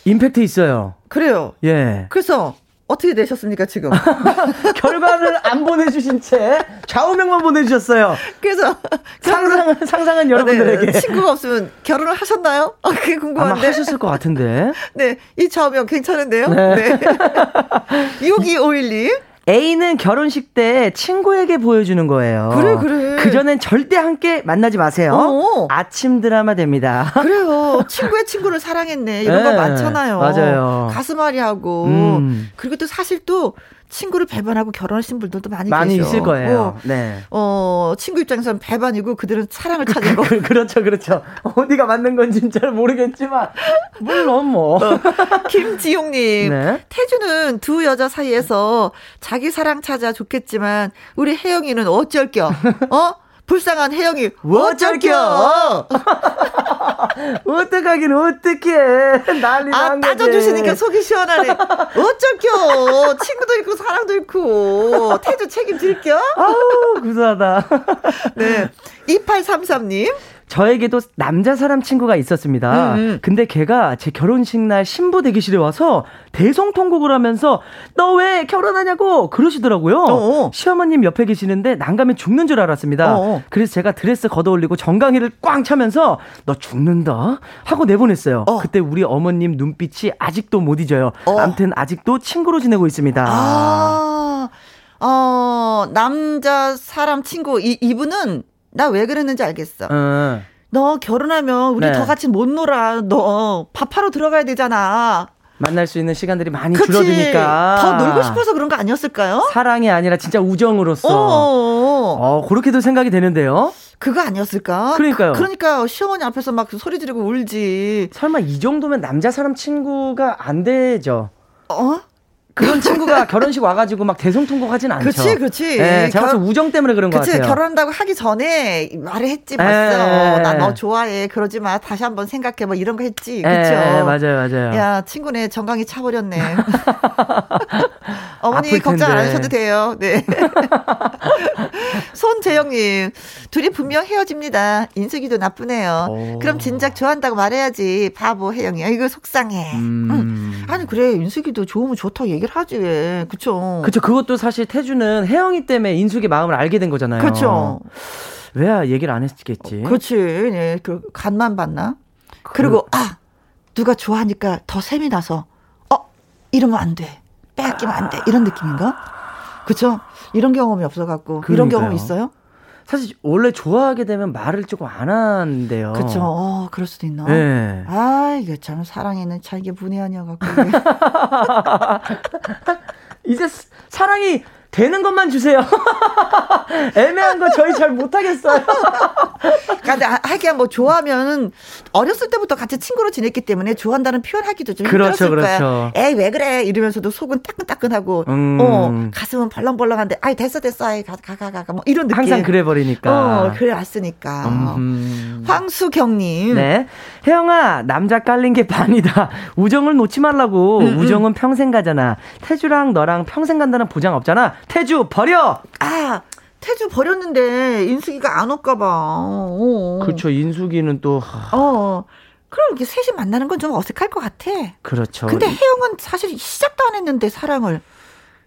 임팩트 있어요. 그래요. 예. 그래서 어떻게 되셨습니까, 지금? [laughs] 결과를 안 보내주신 채 좌우명만 보내주셨어요. 그래서 상상은, 상상은 여러분들에게. 네, 친구가 없으면 결혼을 하셨나요? 아, 그게 궁금한데. 아마 하셨을 것 같은데. [laughs] 네, 이 좌우명 괜찮은데요? 네. 네. [laughs] 6251님. A는 결혼식 때 친구에게 보여주는 거예요. 그래, 그래. 그전엔 절대 함께 만나지 마세요. 어어. 아침 드라마 됩니다. [laughs] 그래요. 친구의 친구를 사랑했네. 이런 네, 거 많잖아요. 맞아요. 가슴앓이 하고. 음. 그리고 또 사실 또 친구를 배반하고 결혼하신 분들도 많이, 많이 계셔. 있을 거예요. 어, 네. 어, 친구 입장에서는 배반이고 그들은 사랑을 찾은 [laughs] 거. 그, 그렇죠, 그렇죠. 어디가 맞는 건지는 잘 모르겠지만 물론 뭐. 어, 김지용님, 네. 태주는 두 여자 사이에서 자기 사랑 찾아 좋겠지만 우리 혜영이는 어쩔 겨? 어? 불쌍한 혜영이 어쩔겨! [laughs] 어떡하긴 어떡해. 난리 아 따져주시니까 속이 시원하네 어쩔겨! 친구도 있고 사랑도 있고. 태주 책임질겨 아우 구수하다. 네. 2833님 저에게도 남자 사람 친구가 있었습니다. 음, 음. 근데 걔가 제 결혼식 날 신부 대기실에 와서 대성통곡을 하면서 너 왜 결혼하냐고 그러시더라고요. 어어. 시어머님 옆에 계시는데 난감해 죽는 줄 알았습니다. 어어. 그래서 제가 드레스 걷어올리고 정강이를 꽝 차면서 너 죽는다 하고 내보냈어요. 어. 그때 우리 어머님 눈빛이 아직도 못 잊어요. 어. 암튼 아직도 친구로 지내고 있습니다. 아, 어, 남자 사람 친구 이 이분은 나 왜 그랬는지 알겠어. 어. 너 결혼하면 우리 네. 더 같이 못 놀아. 너 밥하러 들어가야 되잖아. 만날 수 있는 시간들이 많이 그치. 줄어드니까 더 놀고 싶어서 그런 거 아니었을까요? 사랑이 아니라 진짜 우정으로서 어어. 어 그렇게도 생각이 되는데요. 그거 아니었을까? 그러니까요. 그, 러니까 시어머니 앞에서 막 소리 지르고 울지. 설마 이 정도면 남자 사람 친구가 안 되죠? 어? 그런 친구가 결혼식 와가지고 막 대성통곡 하진 않죠. 그렇지, 그렇지. 네, 제가 결... 우정 때문에 그런 거 같아요. 결혼한다고 하기 전에 말을 했지, 봤어. 나 너 좋아해. 그러지 마. 다시 한번 생각해. 뭐 이런 거 했지. 그렇죠. 맞아요, 맞아요. 야, 친구네 정강이 차버렸네. [laughs] 어머니 걱정 안 하셔도 돼요. 네. [laughs] 손재영님, 둘이 분명 헤어집니다. 인숙이도 나쁘네요. 오. 그럼 진작 좋아한다고 말해야지. 바보 혜영이. 이거 속상해. 음. 응. 아니 그래, 인숙이도 좋으면 좋다고 얘기. 얘기를 하지 왜. 그쵸. 그쵸. 그것도 사실 태주는 혜영이 때문에 인숙의 마음을 알게 된 거잖아요. 그쵸. 왜야 얘기를 안 했겠지. 그렇지. 네. 그 간만 봤나? 그... 그리고 아 누가 좋아하니까 더 셈이 나서 어 이러면 안 돼. 빼앗기면 안 돼. 이런 느낌인가? 그쵸? 이런 경험이 없어갖고 그러니까요. 이런 경험 있어요? 사실 원래 좋아하게 되면 말을 조금 안 하는데요. 그렇죠. 어, 그럴 수도 있나? 네. 아, 이게 참 사랑에는 참 이게 분이 아니어갖고. 이제 사랑이 되는 것만 주세요. [laughs] 애매한 거 저희 잘 못하겠어요. [laughs] 근데 하기야 뭐 좋아하면 어렸을 때부터 같이 친구로 지냈기 때문에 좋아한다는 표현하기도 좀 그렇죠, 힘들었을 그렇죠. 거야. 에이 왜 그래 이러면서도 속은 따끈따끈하고 음. 어 가슴은 벌렁벌렁한데 아이 됐어 됐어 아이 가가가가 가, 가, 뭐 이런 느낌. 항상 그래 버리니까. 어 그래 왔으니까. 음. 황수경님. 네. 혜영아 남자 깔린 게 반이다. 우정을 놓지 말라고. 음, 음. 우정은 평생 가잖아. 태주랑 너랑 평생 간다는 보장 없잖아. 태주 버려. 아 태주 버렸는데 인숙이가 안 올까봐. 어. 그렇죠. 인숙이는 또. 어. 그럼 이렇게 셋이 만나는 건 좀 어색할 것 같아. 그렇죠. 근데 혜영은 사실 시작도 안 했는데 사랑을.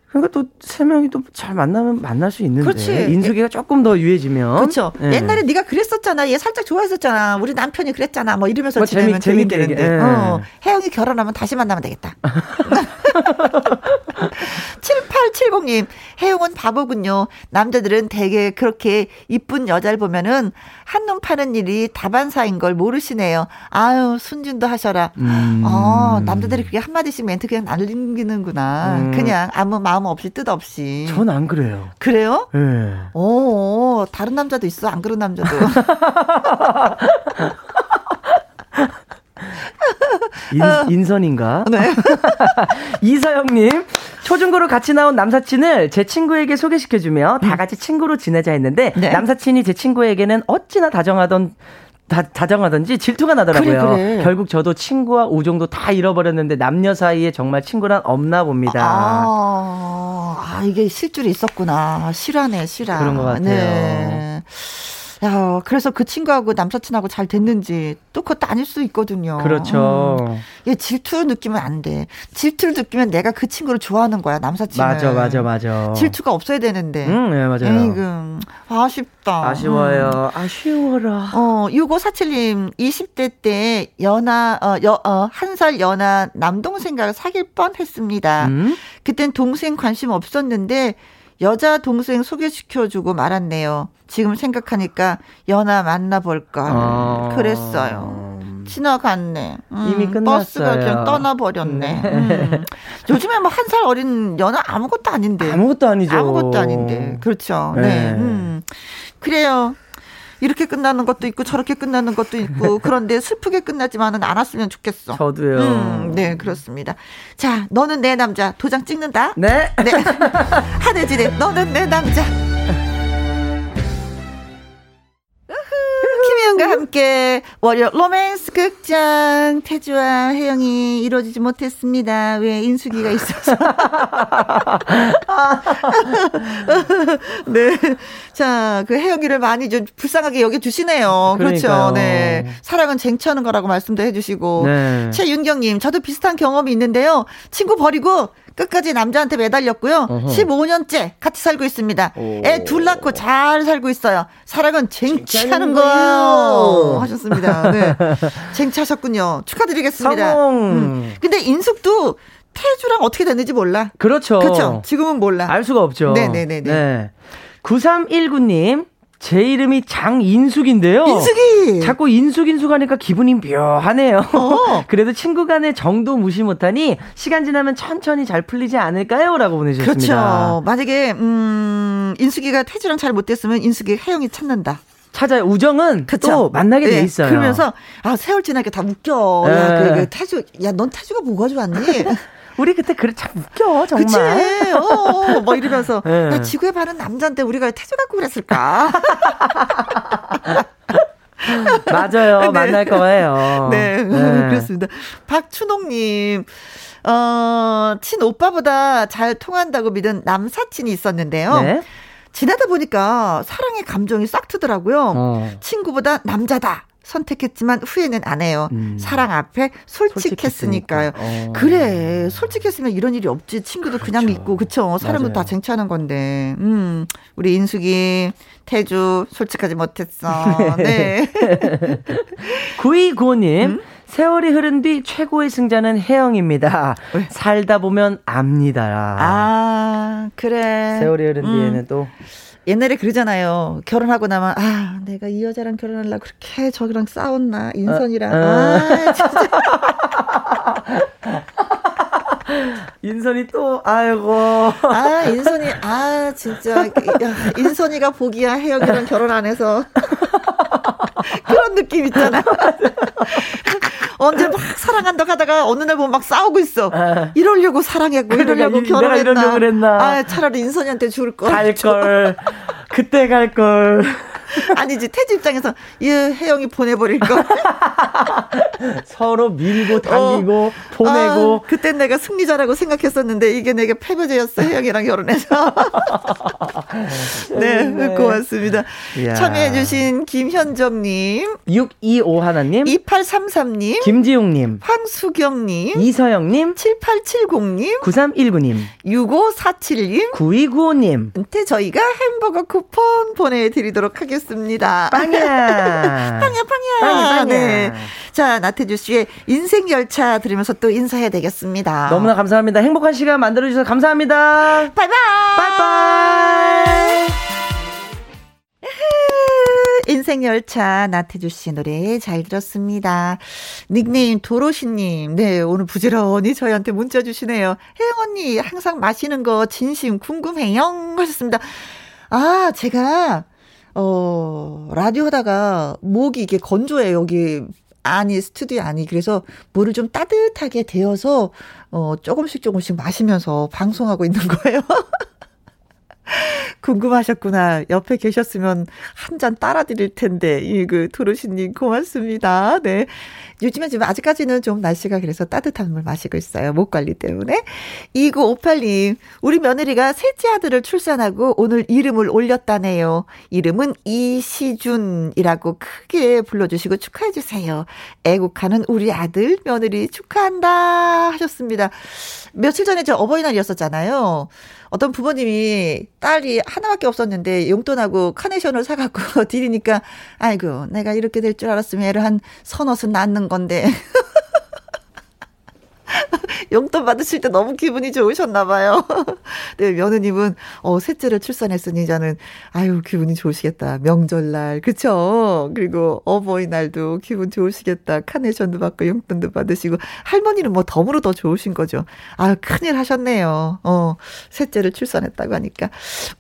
그러니까 또 세 명이 또 잘 만나면 만날 수 있는데 그렇지. 인숙이가 조금 더 유해지면 그렇죠. 예. 옛날에 네가 그랬었잖아. 얘 살짝 좋아했었잖아. 우리 남편이 그랬잖아. 뭐 이러면서 뭐 지내면 재미, 재밌게 예. 어. 혜영이 결혼하면 다시 만나면 되겠다. [laughs] 7870님, 혜영은 바보군요. 남자들은 되게 그렇게 이쁜 여자를 보면은 한눈 파는 일이 다반사인 걸 모르시네요. 아유, 순진도 하셔라. 음. 어, 남자들이 그게 한마디씩 멘트 그냥 날리는구나. 음. 그냥 아무 마음 없이 뜻 없이. 전 안 그래요. 그래요? 예. 네. 오, 다른 남자도 있어. 안 그런 남자도. [laughs] 인, 선인가 네. [laughs] 이서영님, 초중고로 같이 나온 남사친을 제 친구에게 소개시켜주며 다 같이 친구로 지내자 했는데 네. 남사친이 제 친구에게는 어찌나 다정하던 다, 다정하던지 질투가 나더라고요. 그래, 그래. 결국 저도 친구와 우정도 다 잃어버렸는데 남녀 사이에 정말 친구란 없나 봅니다. 아, 아 이게 실줄이 있었구나. 실화네, 실화. 그런 것 같아요. 네. 야, 그래서 그 친구하고 남사친하고 잘 됐는지 또 그것도 아닐 수 있거든요. 그렇죠. 음. 얘 질투를 느끼면 안 돼. 질투를 느끼면 내가 그 친구를 좋아하는 거야, 남사친을. 맞아, 맞아, 맞아. 질투가 없어야 되는데. 응, 네, 맞아요. 에이금, 아쉽다. 아쉬워요. 음. 아쉬워라. 어, 6547님, 20대 때 연하, 어, 여, 어, 한 살 연하 남동생과 사귈 뻔 했습니다. 음? 그땐 동생 관심 없었는데, 여자 동생 소개시켜주고 말았네요. 지금 생각하니까 연하 만나볼까. 아. 그랬어요. 지나갔네. 음, 이미 끝났어요. 버스가 그냥 떠나버렸네. 네. 음. 요즘에 뭐 한 살 어린 연하 아무것도 아닌데. 아무것도 아니죠. 아무것도 아닌데. 그렇죠. 네. 네. 음. 그래요. 이렇게 끝나는 것도 있고 저렇게 끝나는 것도 있고 [laughs] 그런데 슬프게 끝나지만은 않았으면 좋겠어. 저도요. 음, 네 그렇습니다. 자 너는 내 남자 도장 찍는다. 네. 네. [laughs] 한혜진의 너는 내 남자. 김혜영과 함께 월요 로맨스 극장 태주와 혜영이 이루어지지 못했습니다. 왜 인수기가 있어서. [laughs] 네. 자, 그 혜영이를 많이 좀 불쌍하게 여겨 주시네요. 그렇죠. 네. 사랑은 쟁취하는 거라고 말씀도 해 주시고. 네. 최윤경 님, 저도 비슷한 경험이 있는데요. 친구 버리고 끝까지 남자한테 매달렸고요. 어허. 15년째 같이 살고 있습니다. 애 둘 낳고 잘 살고 있어요. 사랑은 쟁취하는 거예요. 하셨습니다. 네. [laughs] 쟁취하셨군요. 축하드리겠습니다. 성공. 음. 근데 인숙도 태주랑 어떻게 됐는지 몰라. 그렇죠. 그렇죠. 지금은 몰라. 알 수가 없죠. 네네네. 네. 9319님, 제 이름이 장인숙인데요. 인숙이! 자꾸 인숙 인숙 하니까 기분이 묘하네요. 어. [laughs] 그래도 친구 간의 정도 무시 못하니 시간 지나면 천천히 잘 풀리지 않을까요? 라고 보내주셨습니다. 그렇죠. 만약에, 음, 인숙이가 태주랑 잘 못됐으면 인숙이 혜영이 찾는다. 찾아요. 우정은 그쵸? 또 만나게 네. 돼 있어요. 그러면서 아 세월 지나니까 다 웃겨. 야, 그, 그 태주, 야, 넌 태주가 뭐가 좋았니? [laughs] 우리 그때 그래 참 웃겨 정말. 그치? 어, 어, 뭐 이러면서 [laughs] 네. 야, 지구에 바른 남자인데 우리가 태조 갖고 그랬을까? [laughs] 맞아요. 네. 만날 거예요. 네, 네. [laughs] 그렇습니다. 박춘옥님. 어, 친오빠보다 잘 통한다고 믿은 남사친이 있었는데요. 네? 지나다 보니까 사랑의 감정이 싹 트더라고요. 어. 친구보다 남자다. 선택했지만 후회는 안 해요. 음. 사랑 앞에 솔직했으니까요. 어. 그래, 솔직했으면 이런 일이 없지. 친구도 그렇죠. 그냥 믿고, 그쵸? 사람은 다 쟁취하는 건데. 음, 우리 인숙이, 태주, 솔직하지 못했어. [laughs] 네. [laughs] 9295님. 음? 세월이 흐른 뒤 최고의 승자는 혜영입니다. 왜? 살다 보면 압니다. 아, 그래. 세월이 흐른 음. 뒤에는 또. 옛날에 그러잖아요. 결혼하고 나면 아 내가 이 여자랑 결혼하려고 그렇게 저기랑 싸웠나 인선이랑 어, 어. 아 진짜. [laughs] 인선이 또 아이고 아 인선이 아 진짜 야, 인선이가 보기야 혜영이랑 결혼 안 해서 [laughs] 그런 느낌 있잖아. 언제 막 사랑한다고 하다가 어느 날 보면 막 싸우고 있어. 아. 이러려고 사랑했고 이러려고 결혼했나. 이러려고 그랬나. 아, 차라리 인선이한테 줄 걸. 갈 걸. 그때 갈 걸. 아니지 태지 입장에서 이 혜영이 보내버릴 거. [laughs] 서로 밀고 당기고 어, 보내고. 아, 그때 내가 승리자라고 생각했었는데 이게 내가 패배자였어 혜영이랑 결혼해서. [laughs] 네, 네, 고맙습니다. 이야. 참여해주신 김현정님, 625 하나님, 2833님, 김지용님, 황수경님, 이서영님, 7870님, 9319님, 6547님, 9295님. 저희가 햄버거 쿠폰 보내드리도록 하겠습니다. 하겠습니다. 빵야. 빵야, 빵야. 빵야, 빵야. 네. 자, 나태주 씨의 인생 열차 들으면서 또 인사해야 되겠습니다. 너무나 감사합니다. 행복한 시간 만들어주셔서 감사합니다. 바이바이. 바이바이. 인생 열차 나태주 씨 노래 잘 들었습니다. 닉네임 도로시님, 네 오늘 부지런히 저희한테 문자 주시네요. 혜영 언니 항상 마시는 거 진심 궁금해요 하셨습니다. 아 제가 어, 라디오 하다가 목이 이게 건조해, 여기. 아니, 스튜디오 아니. 그래서 물을 좀 따뜻하게 데워서, 어, 조금씩 조금씩 마시면서 방송하고 있는 거예요. [laughs] 궁금하셨구나. 옆에 계셨으면 한 잔 따라 드릴 텐데. 이그 도로시님 고맙습니다. 네. 요즘에 지금 아직까지는 좀 날씨가 그래서 따뜻한 물 마시고 있어요. 목 관리 때문에. 2958님, 우리 며느리가 셋째 아들을 출산하고 오늘 이름을 올렸다네요. 이름은 이시준이라고 크게 불러주시고 축하해주세요. 애국하는 우리 아들, 며느리 축하한다 하셨습니다. 며칠 전에 저 어버이날이었었잖아요. 어떤 부모님이 딸이 하나밖에 없었는데 용돈하고 카네이션을 사갖고 [laughs] 드리니까 아이고 내가 이렇게 될 줄 알았으면 애를 한 서너은 낳는 건데 [laughs] [laughs] 용돈 받으실 때 너무 기분이 좋으셨나 봐요. [laughs] 네, 며느님은 어 셋째를 출산했으니 저는 아유 기분이 좋으시겠다. 명절날 그쵸? 그리고 어버이날도 기분 좋으시겠다. 카네이션도 받고 용돈도 받으시고 할머니는 뭐 덤으로 더 좋으신 거죠. 아유 큰일 하셨네요. 어 셋째를 출산했다고 하니까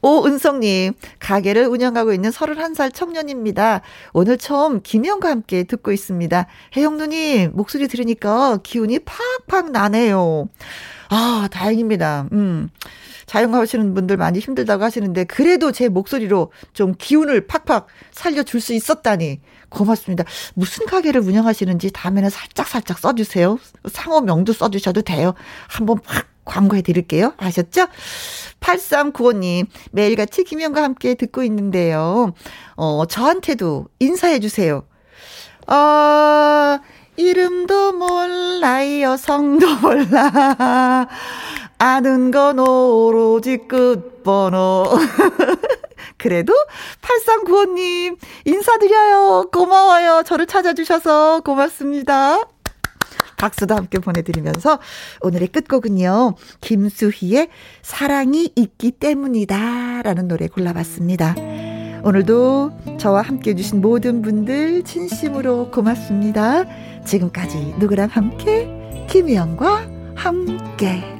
오은성님 가게를 운영하고 있는 31살 청년입니다. 오늘 처음 김영과 함께 듣고 있습니다. 혜영 누님 목소리 들으니까 기운이 팍팍 나네요. 아, 다행입니다. 음. 자영하시는 분들 많이 힘들다고 하시는데 그래도 제 목소리로 좀 기운을 팍팍 살려줄 수 있었다니 고맙습니다. 무슨 가게를 운영하시는지 다음에는 살짝 살짝 써주세요. 상호명도 써주셔도 돼요. 한번 팍 광고해 드릴게요. 아셨죠? 8395님, 매일같이 김영과 함께 듣고 있는데요. 어, 저한테도 인사해 주세요. 어, 이름도 몰라요, 성도 몰라. 아는 건 오로지 끝번호. [laughs] 그래도 8395님 인사드려요. 고마워요. 저를 찾아주셔서 고맙습니다. 박수도 함께 보내드리면서 오늘의 끝곡은요. 김수희의 사랑이 있기 때문이다 라는 노래 골라봤습니다. 오늘도 저와 함께 해주신 모든 분들 진심으로 고맙습니다. 지금까지 누구랑 함께? 김혜영과 함께.